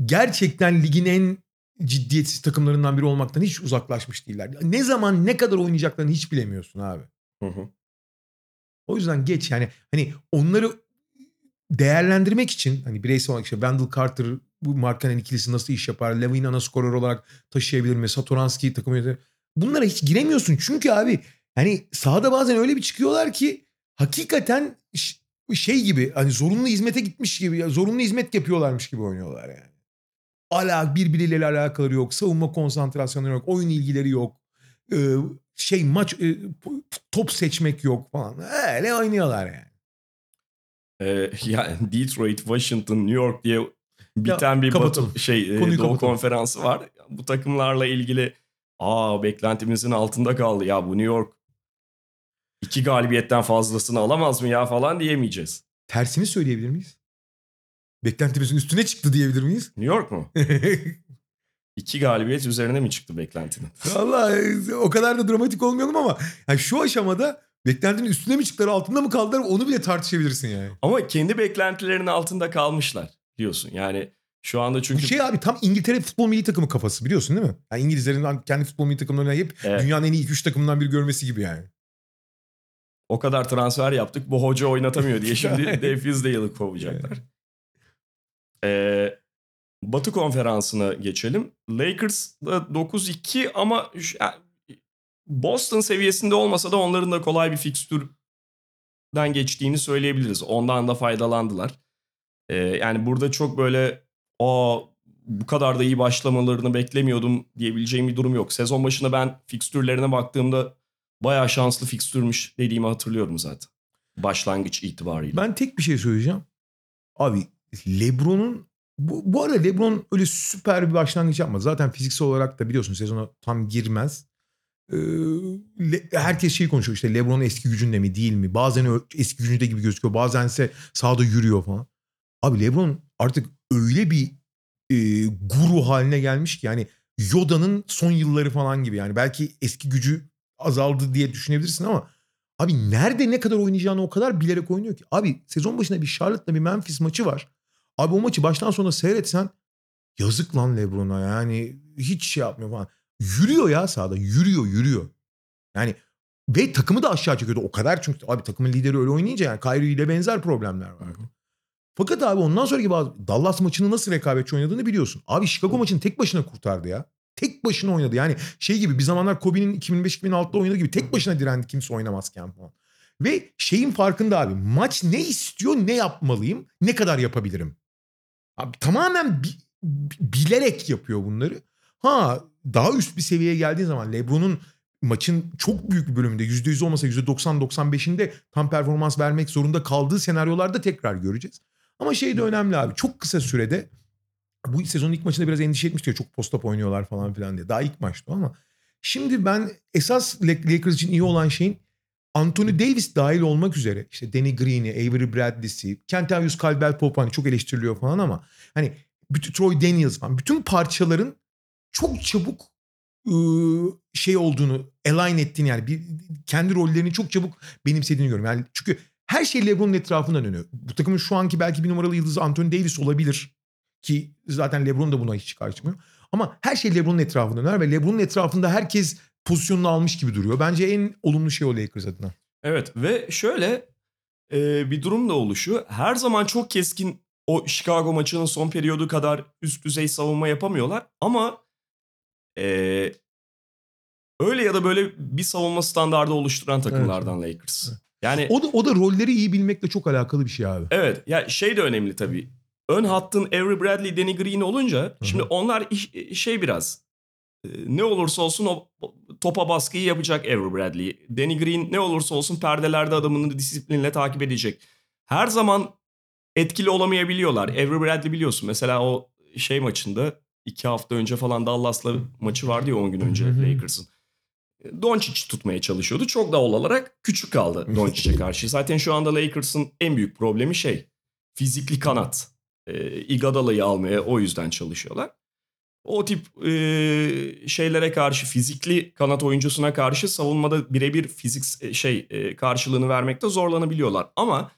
Gerçekten ligin en ciddiyetsiz takımlarından biri olmaktan hiç uzaklaşmış değiller. Ne zaman ne kadar oynayacaklarını hiç bilemiyorsun abi. Hı hı. O yüzden geç yani hani onları değerlendirmek için hani bireysel olarak işte Wendell Carter bu Markkanen ikilisi nasıl iş yapar? Levin ana skorer olarak taşıyabilir mi? Satoranski takım yönetimi. Bunlara hiç giremiyorsun. Çünkü abi hani sahada bazen öyle bir çıkıyorlar ki hakikaten şey gibi hani zorunlu hizmete gitmiş gibi ya zorunlu hizmet yapıyorlarmış gibi oynuyorlar yani. Ala birbirleriyle alakaları yok. Savunma konsantrasyonları yok. Oyun ilgileri yok. Ee, şey maç e, top seçmek yok falan. Öyle oynuyorlar yani. Ee, yani Detroit, Washington, New York diye biten Ya, bir kapatalım. batı, şey Konuyu Doğu konferansı var. Bu takımlarla ilgili aa beklentimizin altında kaldı ya bu New York iki galibiyetten fazlasını alamaz mı ya falan diyemeyeceğiz. Tersini söyleyebilir miyiz? Beklentimizin üstüne çıktı diyebilir miyiz? New York mu? İki galibiyet üzerine mi çıktı beklentinin? Vallahi o kadar da dramatik olmayalım ama yani şu aşamada beklentinin üstüne mi çıktılar altında mı kaldılar onu bile tartışabilirsin yani. Ama kendi beklentilerinin altında kalmışlar diyorsun. Yani şu anda Bu çünkü şey abi tam İngiltere futbol milli takımı kafası biliyorsun değil mi? Yani İngilizlerin kendi futbol milli takımlarını hep Evet. dünyanın en iyi 2-3 takımından biri görmesi gibi yani. O kadar transfer yaptık bu hoca oynatamıyor diye şimdi Dave Fizdale'ı kovacaklar. Ee, Batı konferansına geçelim. Lakers da 9-2 ama Boston seviyesinde olmasa da onların da kolay bir fikstürden geçtiğini söyleyebiliriz. Ondan da faydalandılar. Ee, yani burada çok böyle o bu kadar da iyi başlamalarını beklemiyordum diyebileceğim bir durum yok. Sezon başında ben fikstürlerine baktığımda bayağı şanslı fikstürmüş dediğimi hatırlıyorum zaten. Başlangıç itibariyle. Ben tek bir şey söyleyeceğim. Abi Lebron'un bu, bu arada Lebron öyle süper bir başlangıç yapmadı. Zaten fiziksel olarak da biliyorsun sezona tam girmez. Ee, herkes şey konuşuyor işte Lebron'un eski gücünde mi değil mi? Bazen eski gücünde gibi gözüküyor. Bazense sahada yürüyor falan. Abi Lebron artık öyle bir e, guru haline gelmiş ki yani Yoda'nın son yılları falan gibi yani belki eski gücü azaldı diye düşünebilirsin ama abi nerede ne kadar oynayacağını o kadar bilerek oynuyor ki. Abi sezon başında bir Charlotte'la bir Memphis maçı var. Abi o maçı baştan sona seyretsen yazık lan Lebron'a yani hiç şey yapmıyor falan. Yürüyor ya sahada yürüyor yürüyor. Yani ve takımı da aşağı çekiyordu o kadar çünkü abi takımın lideri öyle oynayınca yani Kyrie ile benzer problemler var. Fakat abi ondan sonraki bazı Dallas maçını nasıl rekabetçi oynadığını biliyorsun. Abi Chicago maçını tek başına kurtardı ya. Tek başına oynadı. Yani şey gibi bir zamanlar Kobe'nin 2005-2006'da oynadığı gibi tek başına direndi kimse oynamazken falan. Ve şeyin farkında abi. Maç ne istiyor, ne yapmalıyım, ne kadar yapabilirim. Abi tamamen bi- bi- bilerek yapıyor bunları. Ha daha üst bir seviyeye geldiği zaman LeBron'un maçın çok büyük bir bölümünde %100 olmasa %90-95'inde tam performans vermek zorunda kaldığı senaryolarda tekrar göreceğiz. Ama şey de önemli abi. Çok kısa sürede bu sezonun ilk maçında biraz endişe etmişti çok post-up oynuyorlar falan filan diye. Daha ilk maçtı ama şimdi ben esas La- Lakers için iyi olan şeyin Anthony Davis dahil olmak üzere işte Danny Green'i, Avery Bradley'si, Kentavius Caldwell Pope hani çok eleştiriliyor falan ama hani bütün Troy Daniels falan bütün parçaların çok çabuk şey olduğunu align ettiğini yani bir, kendi rollerini çok çabuk benimsediğini görüyorum. Yani çünkü her şey LeBron'un etrafından dönüyor. Bu takımın şu anki belki bir numaralı yıldızı Anthony Davis olabilir. Ki zaten LeBron da buna hiç karışmıyor. Ama her şey LeBron'un etrafında döner ve LeBron'un etrafında herkes pozisyonunu almış gibi duruyor. Bence en olumlu şey o Lakers adına. Evet ve şöyle e, bir durum da oluşuyor. Her zaman çok keskin o Chicago maçının son periyodu kadar üst düzey savunma yapamıyorlar. Ama e, öyle ya da böyle bir savunma standardı oluşturan takımlardan Lakers. Evet. Yani O da, o da rolleri iyi bilmekle çok alakalı bir şey abi. evet ya şey de önemli tabii. Ön hattın Avery Bradley, Danny Green olunca şimdi onlar iş- şey biraz e, ne olursa olsun o topa baskıyı yapacak Avery Bradley. Danny Green ne olursa olsun perdelerde adamını disiplinle takip edecek. Her zaman etkili olamayabiliyorlar. Avery Bradley biliyorsun mesela o şey maçında iki hafta önce falan Dallas'la maçı vardı ya 10 gün önce. Lakers'ın. Doncic tutmaya çalışıyordu. Çok doğal olarak küçük kaldı Doncic'e karşı. Zaten şu anda Lakers'ın en büyük problemi şey fizikli kanat. Ee, Iguodala'yı almaya o yüzden çalışıyorlar. O tip e, şeylere karşı fizikli kanat oyuncusuna karşı savunmada birebir fizik şey e, karşılığını vermekte zorlanabiliyorlar. Ama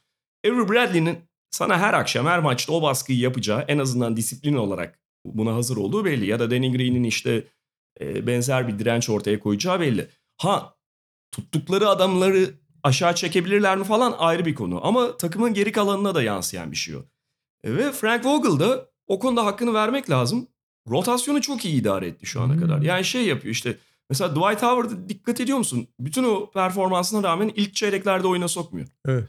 Avery Bradley'nin sana her akşam her maçta o baskıyı yapacağı en azından disiplin olarak buna hazır olduğu belli. Ya da Danny Green'in işte e, benzer bir direnç ortaya koyacağı belli. Ha tuttukları adamları aşağı çekebilirler mi falan ayrı bir konu. Ama takımın geri kalanına da yansıyan bir şey o. Ve Frank Vogel da o konuda hakkını vermek lazım. Rotasyonu çok iyi idare etti şu ana Hmm. kadar. Yani şey yapıyor işte mesela Dwight Howard'a dikkat ediyor musun? Bütün o performansına rağmen ilk çeyreklerde oyuna sokmuyor. Evet.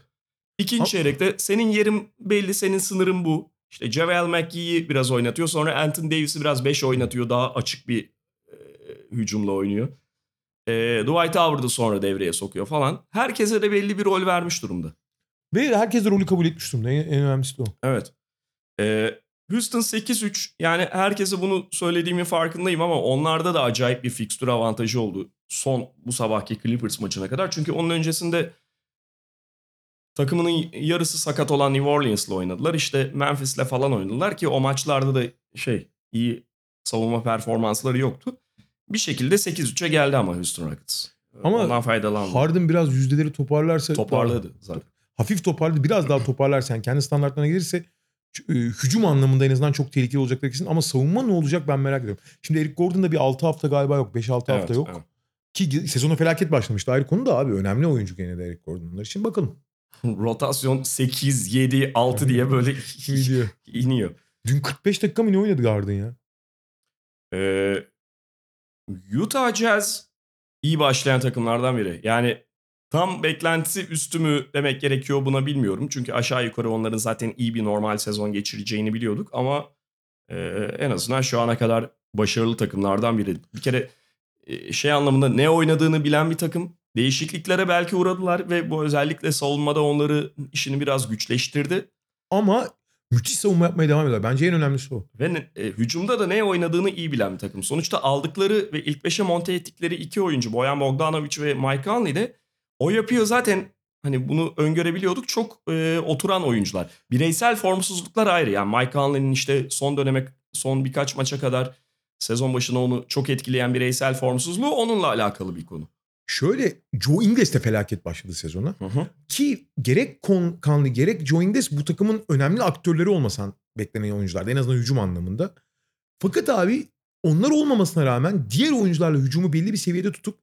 İkinci Ama- çeyrekte senin yerin belli, senin sınırın bu. İşte Javel McGee'yi biraz oynatıyor. Sonra Anthony Davis'i biraz 5 oynatıyor. Daha açık bir e, hücumla oynuyor. E, Dwight Howard'ı sonra devreye sokuyor falan. Herkese de belli bir rol vermiş durumda. Ve herkes rolü kabul etmiş durumda. En, en önemlisi de o. Evet. E, Houston 8-3 yani herkese bunu söylediğimin farkındayım ama onlarda da acayip bir fikstür avantajı oldu. Son bu sabahki Clippers maçına kadar. Çünkü onun öncesinde takımının yarısı sakat olan New Orleans'la oynadılar. İşte Memphis'le falan oynadılar ki o maçlarda da şey iyi savunma performansları yoktu. Bir şekilde 8-3'e geldi ama Houston Rockets. Ama Ondan faydalandı. Harden biraz yüzdeleri toparlarsa Toparladı zaten. hafif toparladı. Biraz daha toparlarsa yani kendi standartlarına gelirse hücum anlamında en azından çok tehlikeli olacaklar kesin. Ama savunma ne olacak ben merak ediyorum. Şimdi Eric Gordon'da bir 6 hafta galiba yok. 5-6 hafta Evet, yok. evet. Ki sezona felaket başlamıştı. Ayrı konu da abi. Önemli oyuncu gene de Eric Gordon. Onlar için bakalım. Rotasyon 8, 7, 6 diye böyle iniyor. Dün 45 dakika mı ne oynadı Garden ya? Ee, Utah Jazz iyi başlayan takımlardan biri. Yani tam beklentisi üstü mü demek gerekiyor buna bilmiyorum. Çünkü aşağı yukarı onların zaten iyi bir normal sezon geçireceğini biliyorduk. Ama e, en azından şu ana kadar başarılı takımlardan biri. Bir kere e, şey anlamında ne oynadığını bilen bir takım. Değişikliklere belki uğradılar ve bu özellikle savunmada onları işini biraz güçleştirdi. Ama müthiş savunma yapmaya devam ediyorlar. Bence en önemlisi o. Ve ne- e, hücumda da ne oynadığını iyi bilen bir takım. Sonuçta aldıkları ve ilk beşe monte ettikleri iki oyuncu Boyan Bogdanovic ve Mike Conley de o yapıyor zaten hani bunu öngörebiliyorduk çok e, oturan oyuncular. Bireysel formsuzluklar ayrı. Yani Mike Conley'nin işte son döneme son birkaç maça kadar sezon başına onu çok etkileyen bireysel formsuzluğu onunla alakalı bir konu. Şöyle Joe Ingles de felaket başladı sezona. Hı hı. Ki gerek Con Conley gerek Joe Ingles bu takımın önemli aktörleri olmasan beklenen oyunculardı. En azından hücum anlamında. Fakat abi onlar olmamasına rağmen diğer oyuncularla hücumu belli bir seviyede tutup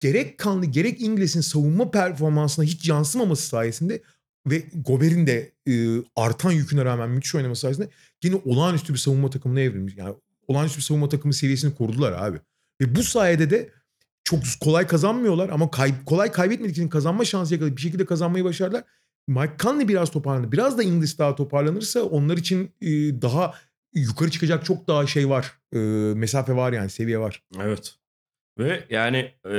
gerek Conley gerek Ingles'in savunma performansına hiç yansımaması sayesinde ve Gober'in de e, artan yüküne rağmen müthiş oynaması sayesinde yine olağanüstü bir savunma takımına evrilmiş. Yani olağanüstü bir savunma takımı seviyesini korudular abi. Ve bu sayede de çok kolay kazanmıyorlar ama kay- kolay kaybetmediklerinin kazanma şansı yakalayıp bir şekilde kazanmayı başardılar. Mike Conley biraz toparlandı. Biraz da Ingles daha toparlanırsa onlar için e, daha yukarı çıkacak çok daha şey var. E, mesafe var yani seviye var. Evet. Ve yani e,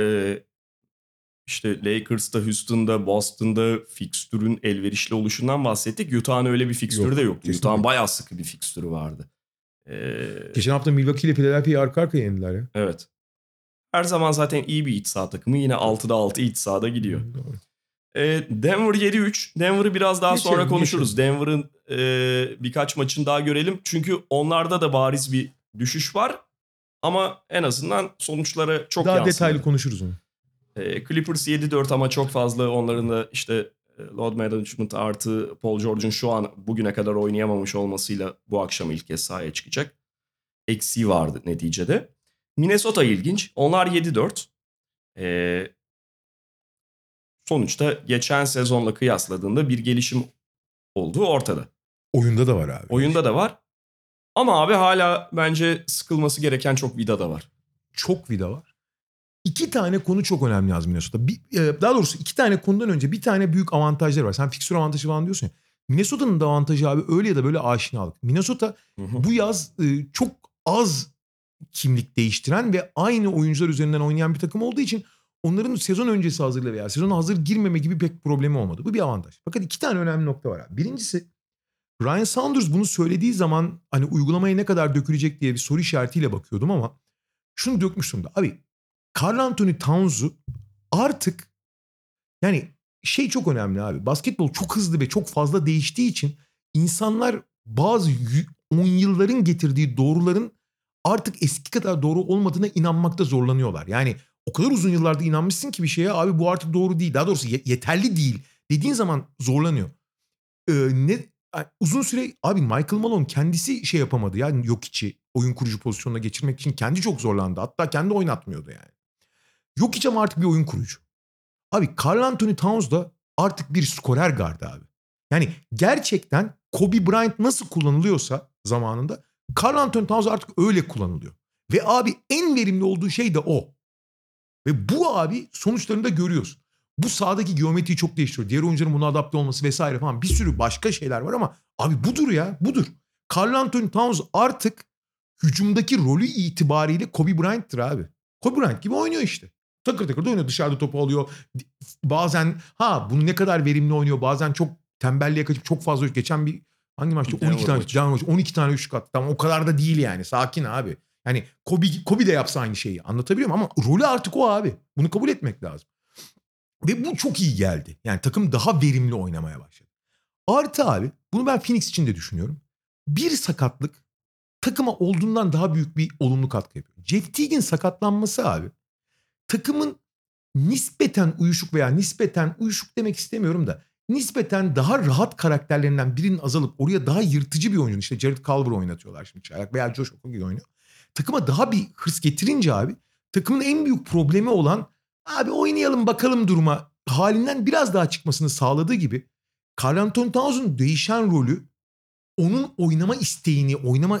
işte Lakers'ta, Houston'da, Boston'da fikstürün elverişli oluşundan bahsettik. Utah'ın öyle bir fikstürü Yok, de yoktu. kesinlikle. Utah'ın bayağı sıkı bir fikstürü vardı. E, Geçen hafta Milwaukee ile Philadelphia'yı arka arkaya yendiler ya. evet. Her zaman zaten iyi bir iç saha takımı. Yine 6'da 6 iç sahada gidiyor. Doğru. E, Denver 7-3. Denver'ı biraz daha Geçelim, sonra konuşuruz. Denver'ın e, birkaç maçını daha görelim. Çünkü onlarda da bariz bir düşüş var. Ama en azından sonuçlara çok Daha yansımadı. detaylı konuşuruz onu. E, Clippers 7-4 ama çok fazla onların da işte e, load management artı Paul George'un şu an bugüne kadar oynayamamış olmasıyla bu akşam ilk kez sahaya çıkacak. Eksiği vardı neticede. Minnesota ilginç. Onlar 7-4. Ee, sonuçta geçen sezonla kıyasladığında bir gelişim olduğu ortada. Oyunda da var abi. Oyunda da var. Ama abi hala bence sıkılması gereken çok vida da var. çok vida var. İki tane konu çok önemli yaz Minnesota. Bir, e, daha doğrusu iki tane konudan önce bir tane büyük avantajları var. Sen fikstür avantajı falan diyorsun ya. Minnesota'nın da avantajı abi öyle ya da böyle aşinalık. Minnesota bu yaz e, çok az kimlik değiştiren ve aynı oyuncular üzerinden oynayan bir takım olduğu için onların sezon öncesi hazırlığı veya sezona hazır girmeme gibi pek problemi olmadı. Bu bir avantaj. Fakat iki tane önemli nokta var abi. Birincisi Ryan Saunders bunu söylediği zaman hani uygulamaya ne kadar dökülecek diye bir soru işaretiyle bakıyordum ama şunu dökmüş durumda. Abi Carl Anthony Towns'u artık yani şey çok önemli abi. Basketbol çok hızlı ve çok fazla değiştiği için insanlar bazı yü- on yılların getirdiği doğruların artık eski kadar doğru olmadığına inanmakta zorlanıyorlar. Yani o kadar uzun yıllarda inanmışsın ki bir şeye abi bu artık doğru değil. Daha doğrusu ye- yeterli değil dediğin zaman zorlanıyor. Ee, ne yani uzun süre abi Michael Malone kendisi şey yapamadı yani yok içi oyun kurucu pozisyonuna geçirmek için kendi çok zorlandı. Hatta kendi oynatmıyordu yani. Yok hiç ama artık bir oyun kurucu. Abi Carl Anthony Towns da artık bir skorer gardı abi. Yani gerçekten Kobe Bryant nasıl kullanılıyorsa zamanında Carl Anthony Towns artık öyle kullanılıyor. Ve abi en verimli olduğu şey de o. Ve bu abi sonuçlarını da görüyorsun. Bu sahadaki geometriyi çok değiştiriyor. Diğer oyuncuların buna adapte olması vesaire falan bir sürü başka şeyler var ama abi budur ya budur. Carl Anthony Towns artık hücumdaki rolü itibariyle Kobe Bryant'tır abi. Kobe Bryant gibi oynuyor işte. Takır takır da oynuyor. Dışarıda topu alıyor. Bazen ha bunu ne kadar verimli oynuyor. Bazen çok tembelliğe kaçıp çok fazla geçen bir hangi maçta Denver 12 tane. Denver maçı, 12 tane üçlük attı. Tamam o kadar da değil yani. Sakin abi. Yani Kobe, Kobe de yapsa aynı şeyi anlatabiliyor muyum? Ama rolü artık o abi. Bunu kabul etmek lazım. Ve bu çok iyi geldi. Yani takım daha verimli oynamaya başladı. Artı abi bunu ben Phoenix için de düşünüyorum. Bir sakatlık takıma olduğundan daha büyük bir olumlu katkı yapıyor. Jeff Teague'in sakatlanması abi takımın nispeten uyuşuk veya nispeten uyuşuk demek istemiyorum da nispeten daha rahat karakterlerinden birinin azalıp oraya daha yırtıcı bir oyuncu işte Jared Culver oynatıyorlar şimdi çaylak veya Josh Okogie oynuyor. Takıma daha bir hırs getirince abi takımın en büyük problemi olan abi oynayalım bakalım duruma halinden biraz daha çıkmasını sağladığı gibi Carl Anthony Towns'un değişen rolü onun oynama isteğini, oynama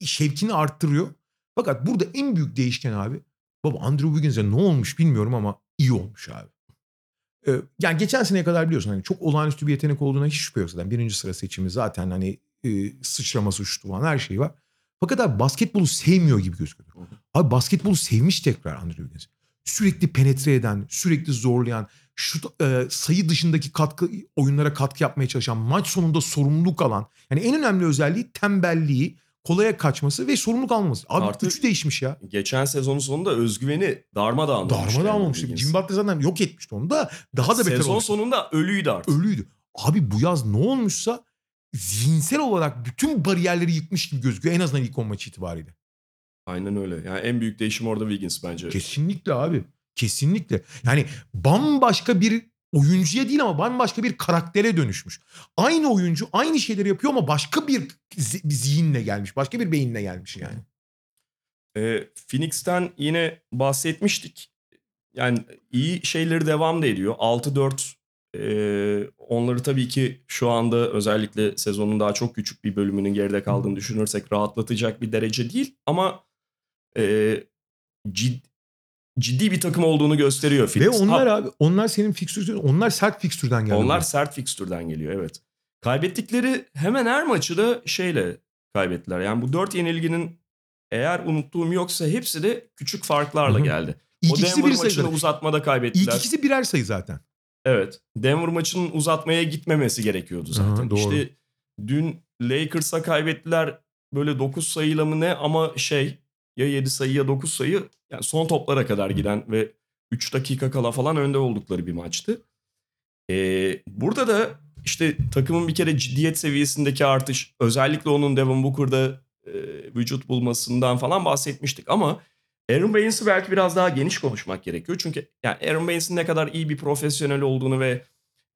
şevkini arttırıyor. Fakat burada en büyük değişken abi baba Andrew Wiggins'e ne olmuş bilmiyorum ama iyi olmuş abi. Ee, yani geçen seneye kadar biliyorsun hani çok olağanüstü bir yetenek olduğuna hiç şüphe yok zaten. Birinci sıra seçimi zaten hani e, sıçraması uçtu falan her şeyi var. Fakat abi basketbolu sevmiyor gibi gözüküyor. Abi basketbolu sevmiş tekrar Andrew Wiggins. Sürekli penetre eden, sürekli zorlayan, şu e, sayı dışındaki katkı oyunlara katkı yapmaya çalışan, maç sonunda sorumluluk alan. Yani en önemli özelliği tembelliği, kolaya kaçması ve sorumluluk almaması. Abi Artık- üçü değişmiş ya. Geçen sezonun sonunda özgüveni darmadağın olmuş. yani Darmadağın olmuştu. Wiggins. Jim Butler zaten yok etmişti onu da. Daha da beter Sezon olmuştu. sonunda ölüydü artık. Ölüydü. Abi bu yaz ne olmuşsa zihinsel olarak bütün bariyerleri yıkmış gibi gözüküyor. En azından ilk 10 maç itibariyle. Aynen öyle. Yani en büyük değişim orada Wiggins bence. Kesinlikle abi. Kesinlikle. Yani bambaşka bir oyuncuya değil ama bambaşka bir karaktere dönüşmüş. Aynı oyuncu aynı şeyleri yapıyor ama başka bir zi- bir zihinle gelmiş. Başka bir beyinle gelmiş yani. Ee, Phoenix'ten yine bahsetmiştik. Yani iyi şeyleri devam da ediyor. 6-4 ee, onları tabii ki şu anda özellikle sezonun daha çok küçük bir bölümünün geride kaldığını düşünürsek rahatlatacak bir derece değil. Ama ee, cid- ciddi bir takım olduğunu gösteriyor Ve Phoenix. onlar Ha, abi onlar senin fikstürden onlar sert fikstürden geldi. onlar sert fikstürden geliyor evet. Kaybettikleri hemen her maçı da şeyle kaybettiler. Yani bu 4 yenilginin eğer unuttuğum yoksa hepsi de küçük farklarla Hı hı. geldi. İlk o ikisi Denver bir maçını sayıda. uzatmada İlk kaybettiler. ikisi birer sayı zaten. Evet. Denver maçının uzatmaya gitmemesi gerekiyordu zaten. Aha, doğru. İşte dün Lakers'a kaybettiler böyle 9 sayıyla mı ne ama şey ya 7 sayı ya 9 sayı yani son toplara kadar giden ve 3 dakika kala falan önde oldukları bir maçtı. Ee, burada da işte takımın bir kere ciddiyet seviyesindeki artış özellikle onun Devin Booker'da e, vücut bulmasından falan bahsetmiştik ama Aaron Baines'i belki biraz daha geniş konuşmak gerekiyor. Çünkü yani Aaron Baines'in ne kadar iyi bir profesyonel olduğunu ve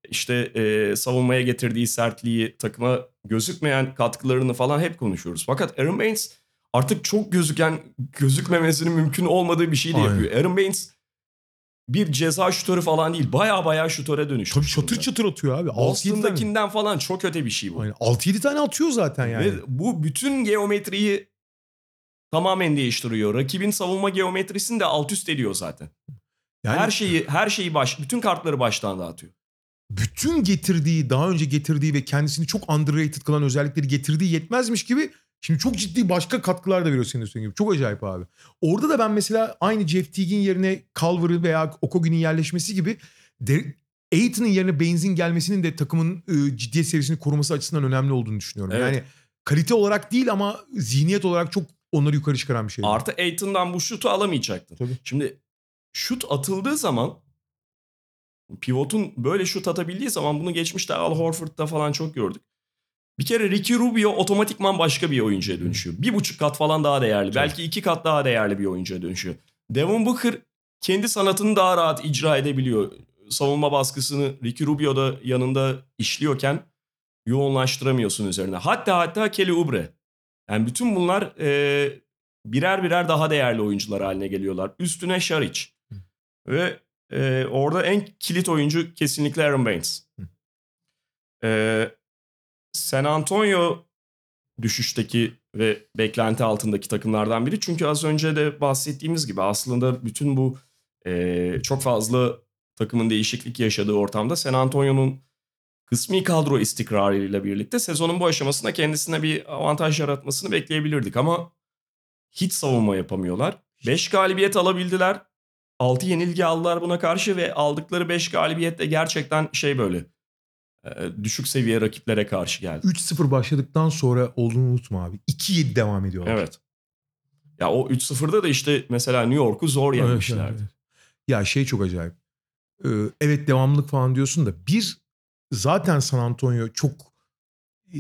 işte e, savunmaya getirdiği sertliği, takıma gözükmeyen katkılarını falan hep konuşuyoruz. Fakat Aaron Baines artık çok gözüken, gözükmemesinin mümkün olmadığı bir şey de yapıyor. Aaron Baines bir ceza şutörü falan değil. Baya baya şutöre Tabii dönüşmüş. çatır durumda. çatır atıyor abi. 6-7 tane. Boston'dakinden falan çok öte bir şey bu. Aynen. 6-7 tane atıyor zaten yani. Ve bu bütün geometriyi tamamen değiştiriyor. Rakibin savunma geometrisini de alt üst ediyor zaten. yani her şeyi her şeyi baş bütün kartları baştan dağıtıyor. bütün getirdiği, daha önce getirdiği ve kendisini çok underrated kılan özellikleri getirdiği yetmezmiş gibi şimdi çok ciddi başka katkılar da veriyor senin söylediğin gibi. Çok acayip abi. Orada da ben mesela aynı Jeff Teague'in yerine Culver'ı veya Okogi'nin yerleşmesi gibi Aiton'un yerine Baines'in gelmesinin de takımın e, ciddiyet seviyesini koruması açısından önemli olduğunu düşünüyorum. Evet. Yani kalite olarak değil ama zihniyet olarak çok onları yukarı çıkaran bir şey. Artı Aiton'dan bu şutu alamayacaktın. Tabii. Şimdi şut atıldığı zaman pivotun böyle şut atabildiği zaman bunu geçmişte Al Horford'da falan çok gördük. Bir kere Ricky Rubio otomatikman başka bir oyuncuya dönüşüyor. Bir buçuk kat falan daha değerli. Belki iki kat daha değerli bir oyuncuya dönüşüyor. Devin Booker kendi sanatını daha rahat icra edebiliyor. Savunma baskısını Ricky Rubio da yanında işliyorken yoğunlaştıramıyorsun üzerine. Hatta hatta Kelly Oubre. Yani bütün bunlar e, birer birer daha değerli oyuncular haline geliyorlar. Üstüne Şaric. Ve e, orada en kilit oyuncu kesinlikle Aaron Baines. E, San Antonio düşüşteki ve beklenti altındaki takımlardan biri. Çünkü az önce de bahsettiğimiz gibi aslında bütün bu e, çok fazla takımın değişiklik yaşadığı ortamda San Antonio'nun kısmi kadro istikrarıyla birlikte sezonun bu aşamasında kendisine bir avantaj yaratmasını bekleyebilirdik ama hiç savunma yapamıyorlar. 5 galibiyet alabildiler. 6 yenilgi aldılar buna karşı ve aldıkları 5 galibiyet de gerçekten şey böyle düşük seviye rakiplere karşı geldi. 3-0 başladıktan sonra olduğunu unutma abi. 2-7 devam ediyorlar. Evet. Ya o 3-0'da da işte mesela New York'u zor Evet, yenmişlerdi. evet. Ya şey çok acayip. Ee, evet devamlılık falan diyorsun da bir zaten San Antonio çok e,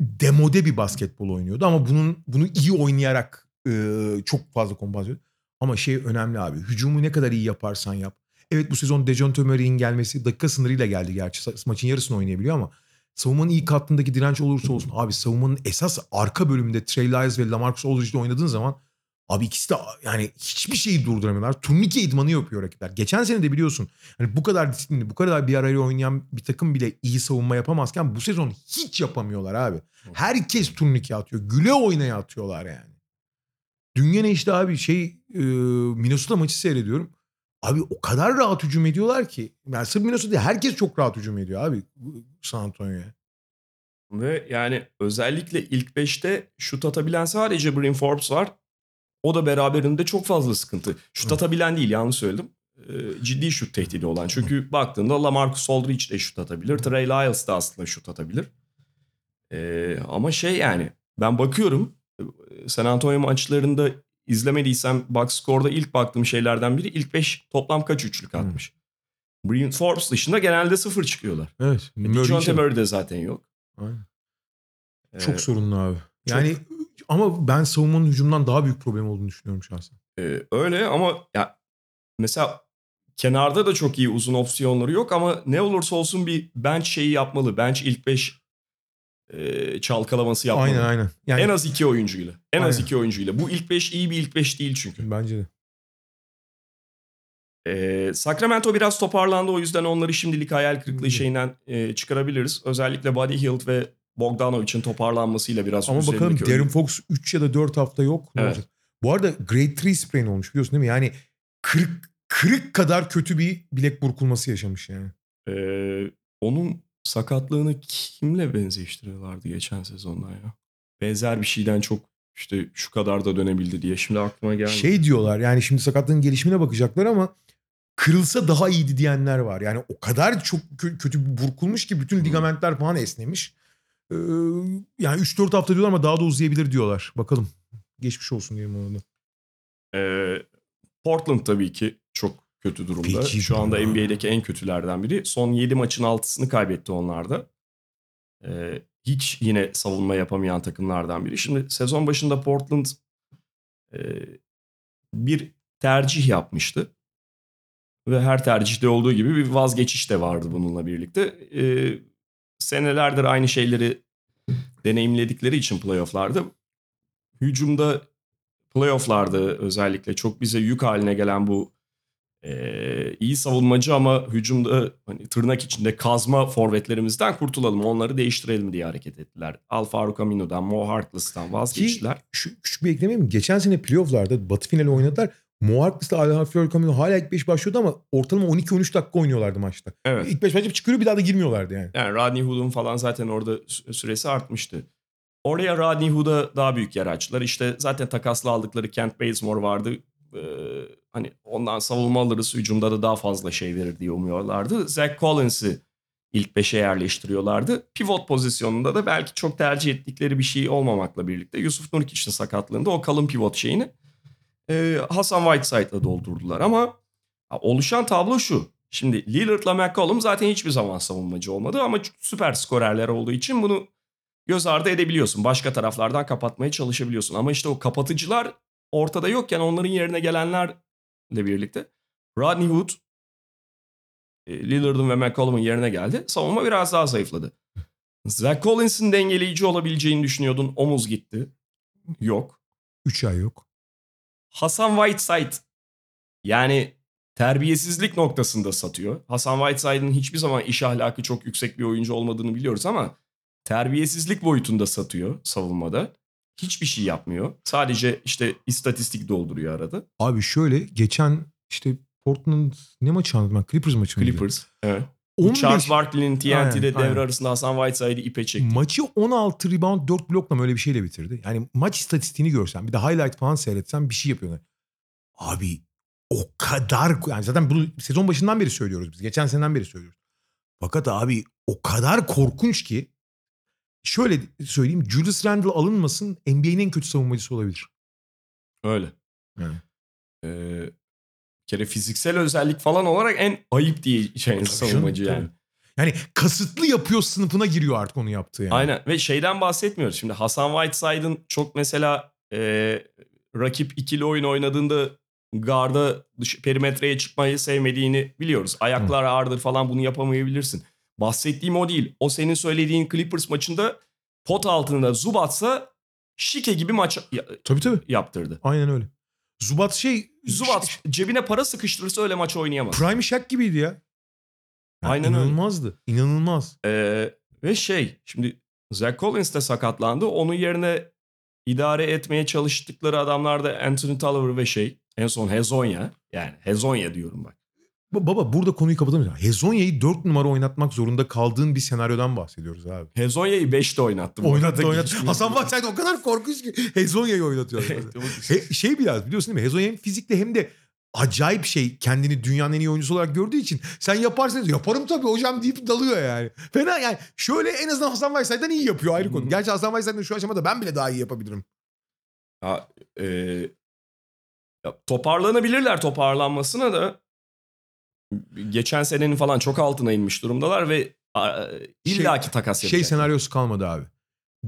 demode bir basketbol oynuyordu ama bunun bunu iyi oynayarak e, çok fazla kompozisyon. Ama şey önemli abi. Hücumu ne kadar iyi yaparsan yap. Evet bu sezon Dejounte Murray'in gelmesi dakika sınırıyla geldi gerçi. Maçın yarısını oynayabiliyor ama savunmanın ilk hattındaki direnç olursa olsun abi savunmanın esas arka bölümünde Trey Lyles ve LaMarcus Aldridge'le oynadığın zaman Abi ikisi de yani hiçbir şeyi durduramıyorlar. Turnike idmanı yapıyor rakipler. Geçen sene de biliyorsun hani bu kadar disiplinli, bu kadar bir arayla oynayan bir takım bile iyi savunma yapamazken bu sezon hiç yapamıyorlar abi. Herkes turnike atıyor. Güle oynaya atıyorlar yani. Dün gene işte abi şey Minnesota maçı seyrediyorum. Abi o kadar rahat hücum ediyorlar ki. Yani sırf Minnesota değil herkes çok rahat hücum ediyor abi San Antonio'ya. Ve yani özellikle ilk 5'te şut atabilen sadece Bryn Forbes var. O da beraberinde çok fazla sıkıntı. Şut atabilen değil yanlış söyledim. Ee, ciddi şut tehdidi olan. Çünkü baktığında LaMarcus Aldridge de şut atabilir. Trey Lyles de aslında şut atabilir. Ee, ama şey yani ben bakıyorum e, San Antonio maçlarında izlemediysem box score'da ilk baktığım şeylerden biri ilk 5 toplam kaç üçlük atmış. Bryn Forbes dışında genelde sıfır çıkıyorlar. Evet. Dejounte Murray de zaten yok. Aynen. Ee, Çok sorunlu abi. Yani ama ben savunmanın hücumdan daha büyük problem olduğunu düşünüyorum şahsen. Ee, öyle ama ya mesela kenarda da çok iyi uzun opsiyonları yok ama ne olursa olsun bir bench şeyi yapmalı. Bench ilk 5 e, çalkalaması yapmalı. Aynen aynen. Yani En az iki oyuncuyla. En az Aynen. iki oyuncuyla. Bu ilk 5 iyi bir ilk 5 değil çünkü. bence de. Ee, Sacramento biraz toparlandı o yüzden onları şimdilik hayal kırıklığı şeyinden e, çıkarabiliriz. Özellikle Buddy Hield ve Bogdanovic'in toparlanmasıyla biraz Ama bakalım Darren Fox 3 ya da 4 hafta yok. Ne Evet. olacak? Bu arada grade 3 sprain olmuş biliyorsun değil mi? Yani kırık, kırık kadar kötü bir bilek burkulması yaşamış yani. Ee, onun sakatlığını kimle benzeştiriyorlardı geçen sezondan ya? Benzer bir şeyden çok işte şu kadar da dönebildi diye. Şimdi aklıma gelmiyor. Şey diyorlar yani şimdi sakatlığın gelişimine bakacaklar ama kırılsa daha iyiydi diyenler var. Yani o kadar çok kö- kötü bir burkulmuş ki bütün ligamentler falan esnemiş. Ee, yani 3-4 hafta diyorlar ama daha da uzayabilir diyorlar. Bakalım. Geçmiş olsun diyelim ona da. Ee, Portland tabii ki çok kötü durumda. Peki Şu anda ya. NBA'deki en kötülerden biri. Son 7 maçın 6'sını kaybetti onlar da. Ee, hiç yine savunma yapamayan takımlardan biri. Şimdi sezon başında Portland e, bir tercih yapmıştı. Ve her tercihte olduğu gibi bir vazgeçiş de vardı bununla birlikte. Ee, senelerdir aynı şeyleri deneyimledikleri için playofflarda hücumda playofflarda özellikle çok bize yük haline gelen bu e, iyi savunmacı ama hücumda hani tırnak içinde kazma forvetlerimizden kurtulalım onları değiştirelim diye hareket ettiler. Al Faruk Amino'dan, Mo Harkless'tan vazgeçtiler. Şu, küçük bir ekleme mi? Geçen sene playofflarda Batı finali oynadılar. Moarklis'le Alejandro Camino hala ilk 5 başlıyordu ama ortalama 12-13 dakika oynuyorlardı maçta. Evet. İlk 5 başlayıp çıkıyor bir daha da girmiyorlardı yani. Yani Rodney Hood'un falan zaten orada sü- süresi artmıştı. Oraya Rodney Hood'a daha büyük yer açtılar. İşte zaten takasla aldıkları Kent Bazemore vardı. Ee, hani ondan savunma alırız hücumda da daha fazla şey verir diye umuyorlardı. Zach Collins'i ilk beşe yerleştiriyorlardı. Pivot pozisyonunda da belki çok tercih ettikleri bir şey olmamakla birlikte Yusuf Nurkic'in sakatlığında o kalın pivot şeyini e, Hasan Whiteside'la doldurdular. Ama ha, oluşan tablo şu. Şimdi Lillard'la McCollum zaten hiçbir zaman savunmacı olmadı ama süper skorerler olduğu için bunu göz ardı edebiliyorsun. Başka taraflardan kapatmaya çalışabiliyorsun. Ama işte o kapatıcılar ortada yokken onların yerine gelenlerle birlikte Rodney Hood e, Lillard'ın ve McCollum'un yerine geldi. Savunma biraz daha zayıfladı. Zach Collins'in dengeleyici olabileceğini düşünüyordun. Omuz gitti. Yok. 3 ay yok. Hasan Whiteside yani terbiyesizlik noktasında satıyor. Hasan Whiteside'ın hiçbir zaman iş ahlakı çok yüksek bir oyuncu olmadığını biliyoruz ama terbiyesizlik boyutunda satıyor savunmada. Hiçbir şey yapmıyor. Sadece işte istatistik dolduruyor arada. Abi şöyle geçen işte Portland ne maçı anladım? Clippers maçı mıydı? Clippers. Evet. Bu 15 Charles Barkley'nin TNT'de Aynen, devre aynen. arasında Hasan Whiteside'i ipe çekti. Maçı 16 rebound 4 blokla öyle bir şeyle bitirdi. Yani maç istatistiğini görsen bir de highlight falan seyretsen bir şey yapıyorlar. Abi o kadar yani zaten bunu sezon başından beri söylüyoruz biz. Geçen seneden beri söylüyoruz. Fakat abi o kadar korkunç ki şöyle söyleyeyim Julius Randle alınmasın NBA'nin en kötü savunmacısı olabilir. Öyle. Yani. Ee, kere fiziksel özellik falan olarak en ayıp diye şey Tabii savunmacı canım, yani. Yani kasıtlı yapıyor sınıfına giriyor artık onu yaptığı yani. Aynen ve şeyden bahsetmiyoruz. Şimdi Hasan Whiteside'ın çok mesela e, rakip ikili oyun oynadığında garda dış, perimetreye çıkmayı sevmediğini biliyoruz. Ayaklar ağırdır falan bunu yapamayabilirsin. Bahsettiğim o değil. O senin söylediğin Clippers maçında pot altında Zubats'a şike gibi maç ya- Tabii tabii. yaptırdı. Aynen öyle. Zubat şey Zubat cebine para sıkıştırırsa öyle maç oynayamaz. Prime Shaq gibiydi ya. Yani Aynen öyle. inanılmazdı. İnanılmaz. Ee, ve şey şimdi Zach Collins de sakatlandı. Onun yerine idare etmeye çalıştıkları adamlar da Anthony Tolliver ve şey en son Hezonya. Yani Hezonya diyorum bak. Ba- Baba burada konuyu kapatamıyoruz. Hezonya'yı 4 numara oynatmak zorunda kaldığın bir senaryodan bahsediyoruz abi. Hezonya'yı 5'te oynattı. bu Oynattı oynattı. Hasan Whiteside o kadar korkunç ki Hezonya'yı oynatıyor. He- şey biraz biliyorsun değil mi? Hezonya hem fizikte hem de acayip şey kendini dünyanın en iyi oyuncusu olarak gördüğü için sen yaparsın yaparım tabii hocam deyip dalıyor yani. Fena yani şöyle en azından Hasan Whiteside'den iyi yapıyor ayrı konu. Hı. Gerçi Hasan Whiteside'den şu aşamada ben bile daha iyi yapabilirim. Ha, e, ya toparlanabilirler toparlanmasına da geçen senenin falan çok altına inmiş durumdalar ve a, illaki takas Şey yapacaklar. senaryosu kalmadı abi.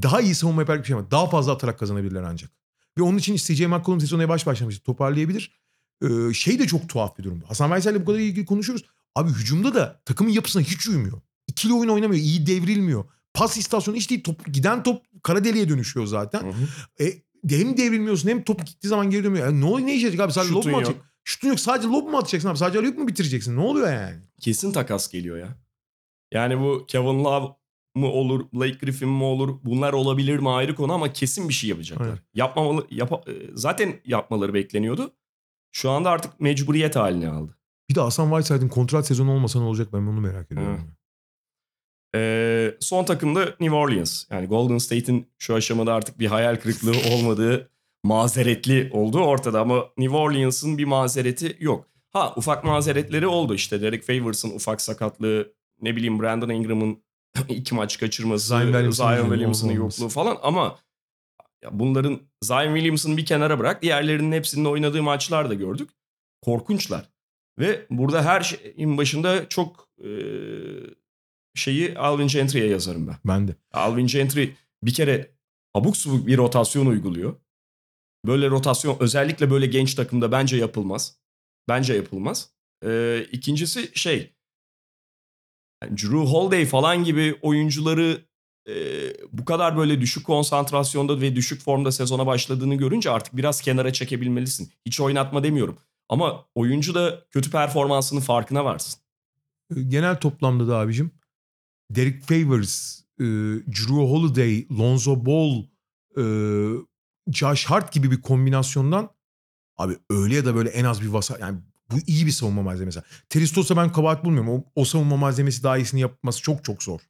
Daha iyi savunma yaparak bir şey ama daha fazla atarak kazanabilirler ancak. Ve onun için CJ McCollum sezonu yavaş başlamıştı. Toparlayabilir. Ee, şey de çok tuhaf bir durum. Hasan Veysel'le bu kadar ilgili konuşuyoruz. Abi hücumda da takımın yapısına hiç uymuyor. İkili oyun oynamıyor. iyi devrilmiyor. Pas istasyonu hiç değil. Top, giden top kara deliğe dönüşüyor zaten. Hı hı. E, hem devrilmiyorsun hem top gittiği zaman geri dönmüyor. Yani ne oluyor ne işe abi? Sadece lob mu atacak? Şutun yok. Sadece lob mu atacaksın abi? Sadece alıyıp mı bitireceksin? Ne oluyor yani? kesin takas geliyor ya. Yani bu Kevin Love mı olur, Blake Griffin mi olur bunlar olabilir mi ayrı konu ama kesin bir şey yapacaklar. Aynen. Yapmamalı, yapa- e, zaten yapmaları bekleniyordu. Şu anda artık mecburiyet haline aldı. Bir de Hasan Whiteside'ın kontrat sezonu olmasa ne olacak ben onu merak ediyorum. Ee, son takım da New Orleans. Yani Golden State'in şu aşamada artık bir hayal kırıklığı olmadığı mazeretli olduğu ortada ama New Orleans'ın bir mazereti yok. Ha ufak mazeretleri oldu işte Derek Favors'ın ufak sakatlığı ne bileyim Brandon Ingram'ın iki maç kaçırması, Zion Williamson'ın olmaması. yokluğu falan ama ya bunların Zion Williamson'ı bir kenara bırak diğerlerinin hepsinin oynadığı maçlar da gördük. Korkunçlar. Ve burada her şeyin başında çok e, şeyi Alvin Gentry'e yazarım ben. Ben de. Alvin Gentry bir kere abuk subuk bir rotasyon uyguluyor. Böyle rotasyon özellikle böyle genç takımda bence yapılmaz. Bence yapılmaz. Ee, ikincisi şey yani Drew Holiday falan gibi oyuncuları e, bu kadar böyle düşük konsantrasyonda ve düşük formda sezona başladığını görünce artık biraz kenara çekebilmelisin. Hiç oynatma demiyorum. Ama oyuncu da kötü performansının farkına varsın. E, Genel toplamda da abicim Derek Favors, e, Drew Holiday, Lonzo Ball, e, Josh Hart gibi bir kombinasyondan abi öyle ya da böyle en az bir vasa yani bu iyi bir savunma malzemesi. Tristos'a ben kabahat bulmuyorum. O, o savunma malzemesi daha iyisini yapması çok çok zor.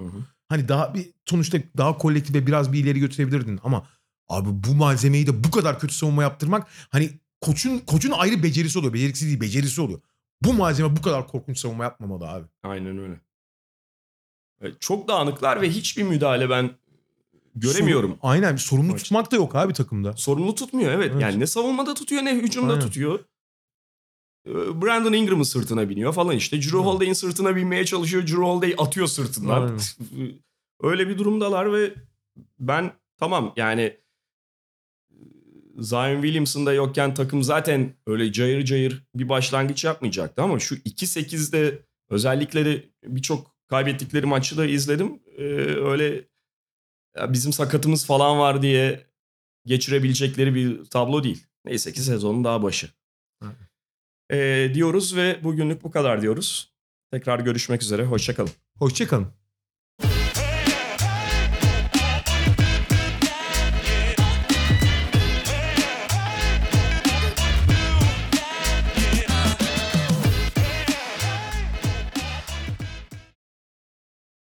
Hani daha bir sonuçta daha kolektif ve biraz bir ileri götürebilirdin ama abi bu malzemeyi de bu kadar kötü savunma yaptırmak hani koçun koçun ayrı becerisi oluyor. Becerisi değil, becerisi oluyor. Bu malzeme bu kadar korkunç savunma yapmamalı abi. Aynen öyle. Evet, Çok dağınıklar ve hiçbir müdahale ben göremiyorum. Sorun- aynen sorumlu Maç. tutmak da yok abi takımda. Sorumlu tutmuyor evet. Evet. Yani ne savunmada tutuyor ne hücumda Aynen. tutuyor. Ee, Brandon Ingram'ın sırtına biniyor falan işte. Drew. Holiday'in sırtına binmeye çalışıyor. Drew Holiday atıyor sırtından. Öyle bir durumdalar ve ben tamam yani Zion Williamson da yokken takım zaten öyle cayır cayır bir başlangıç yapmayacaktı ama şu 2-8'de özellikle de birçok kaybettikleri maçı da izledim. Ee, öyle ya bizim sakatımız falan var diye geçirebilecekleri bir tablo değil. Neyse ki sezonun daha başı. Ee, diyoruz ve bugünlük bu kadar diyoruz. Tekrar görüşmek üzere. Hoşçakalın. Hoşçakalın.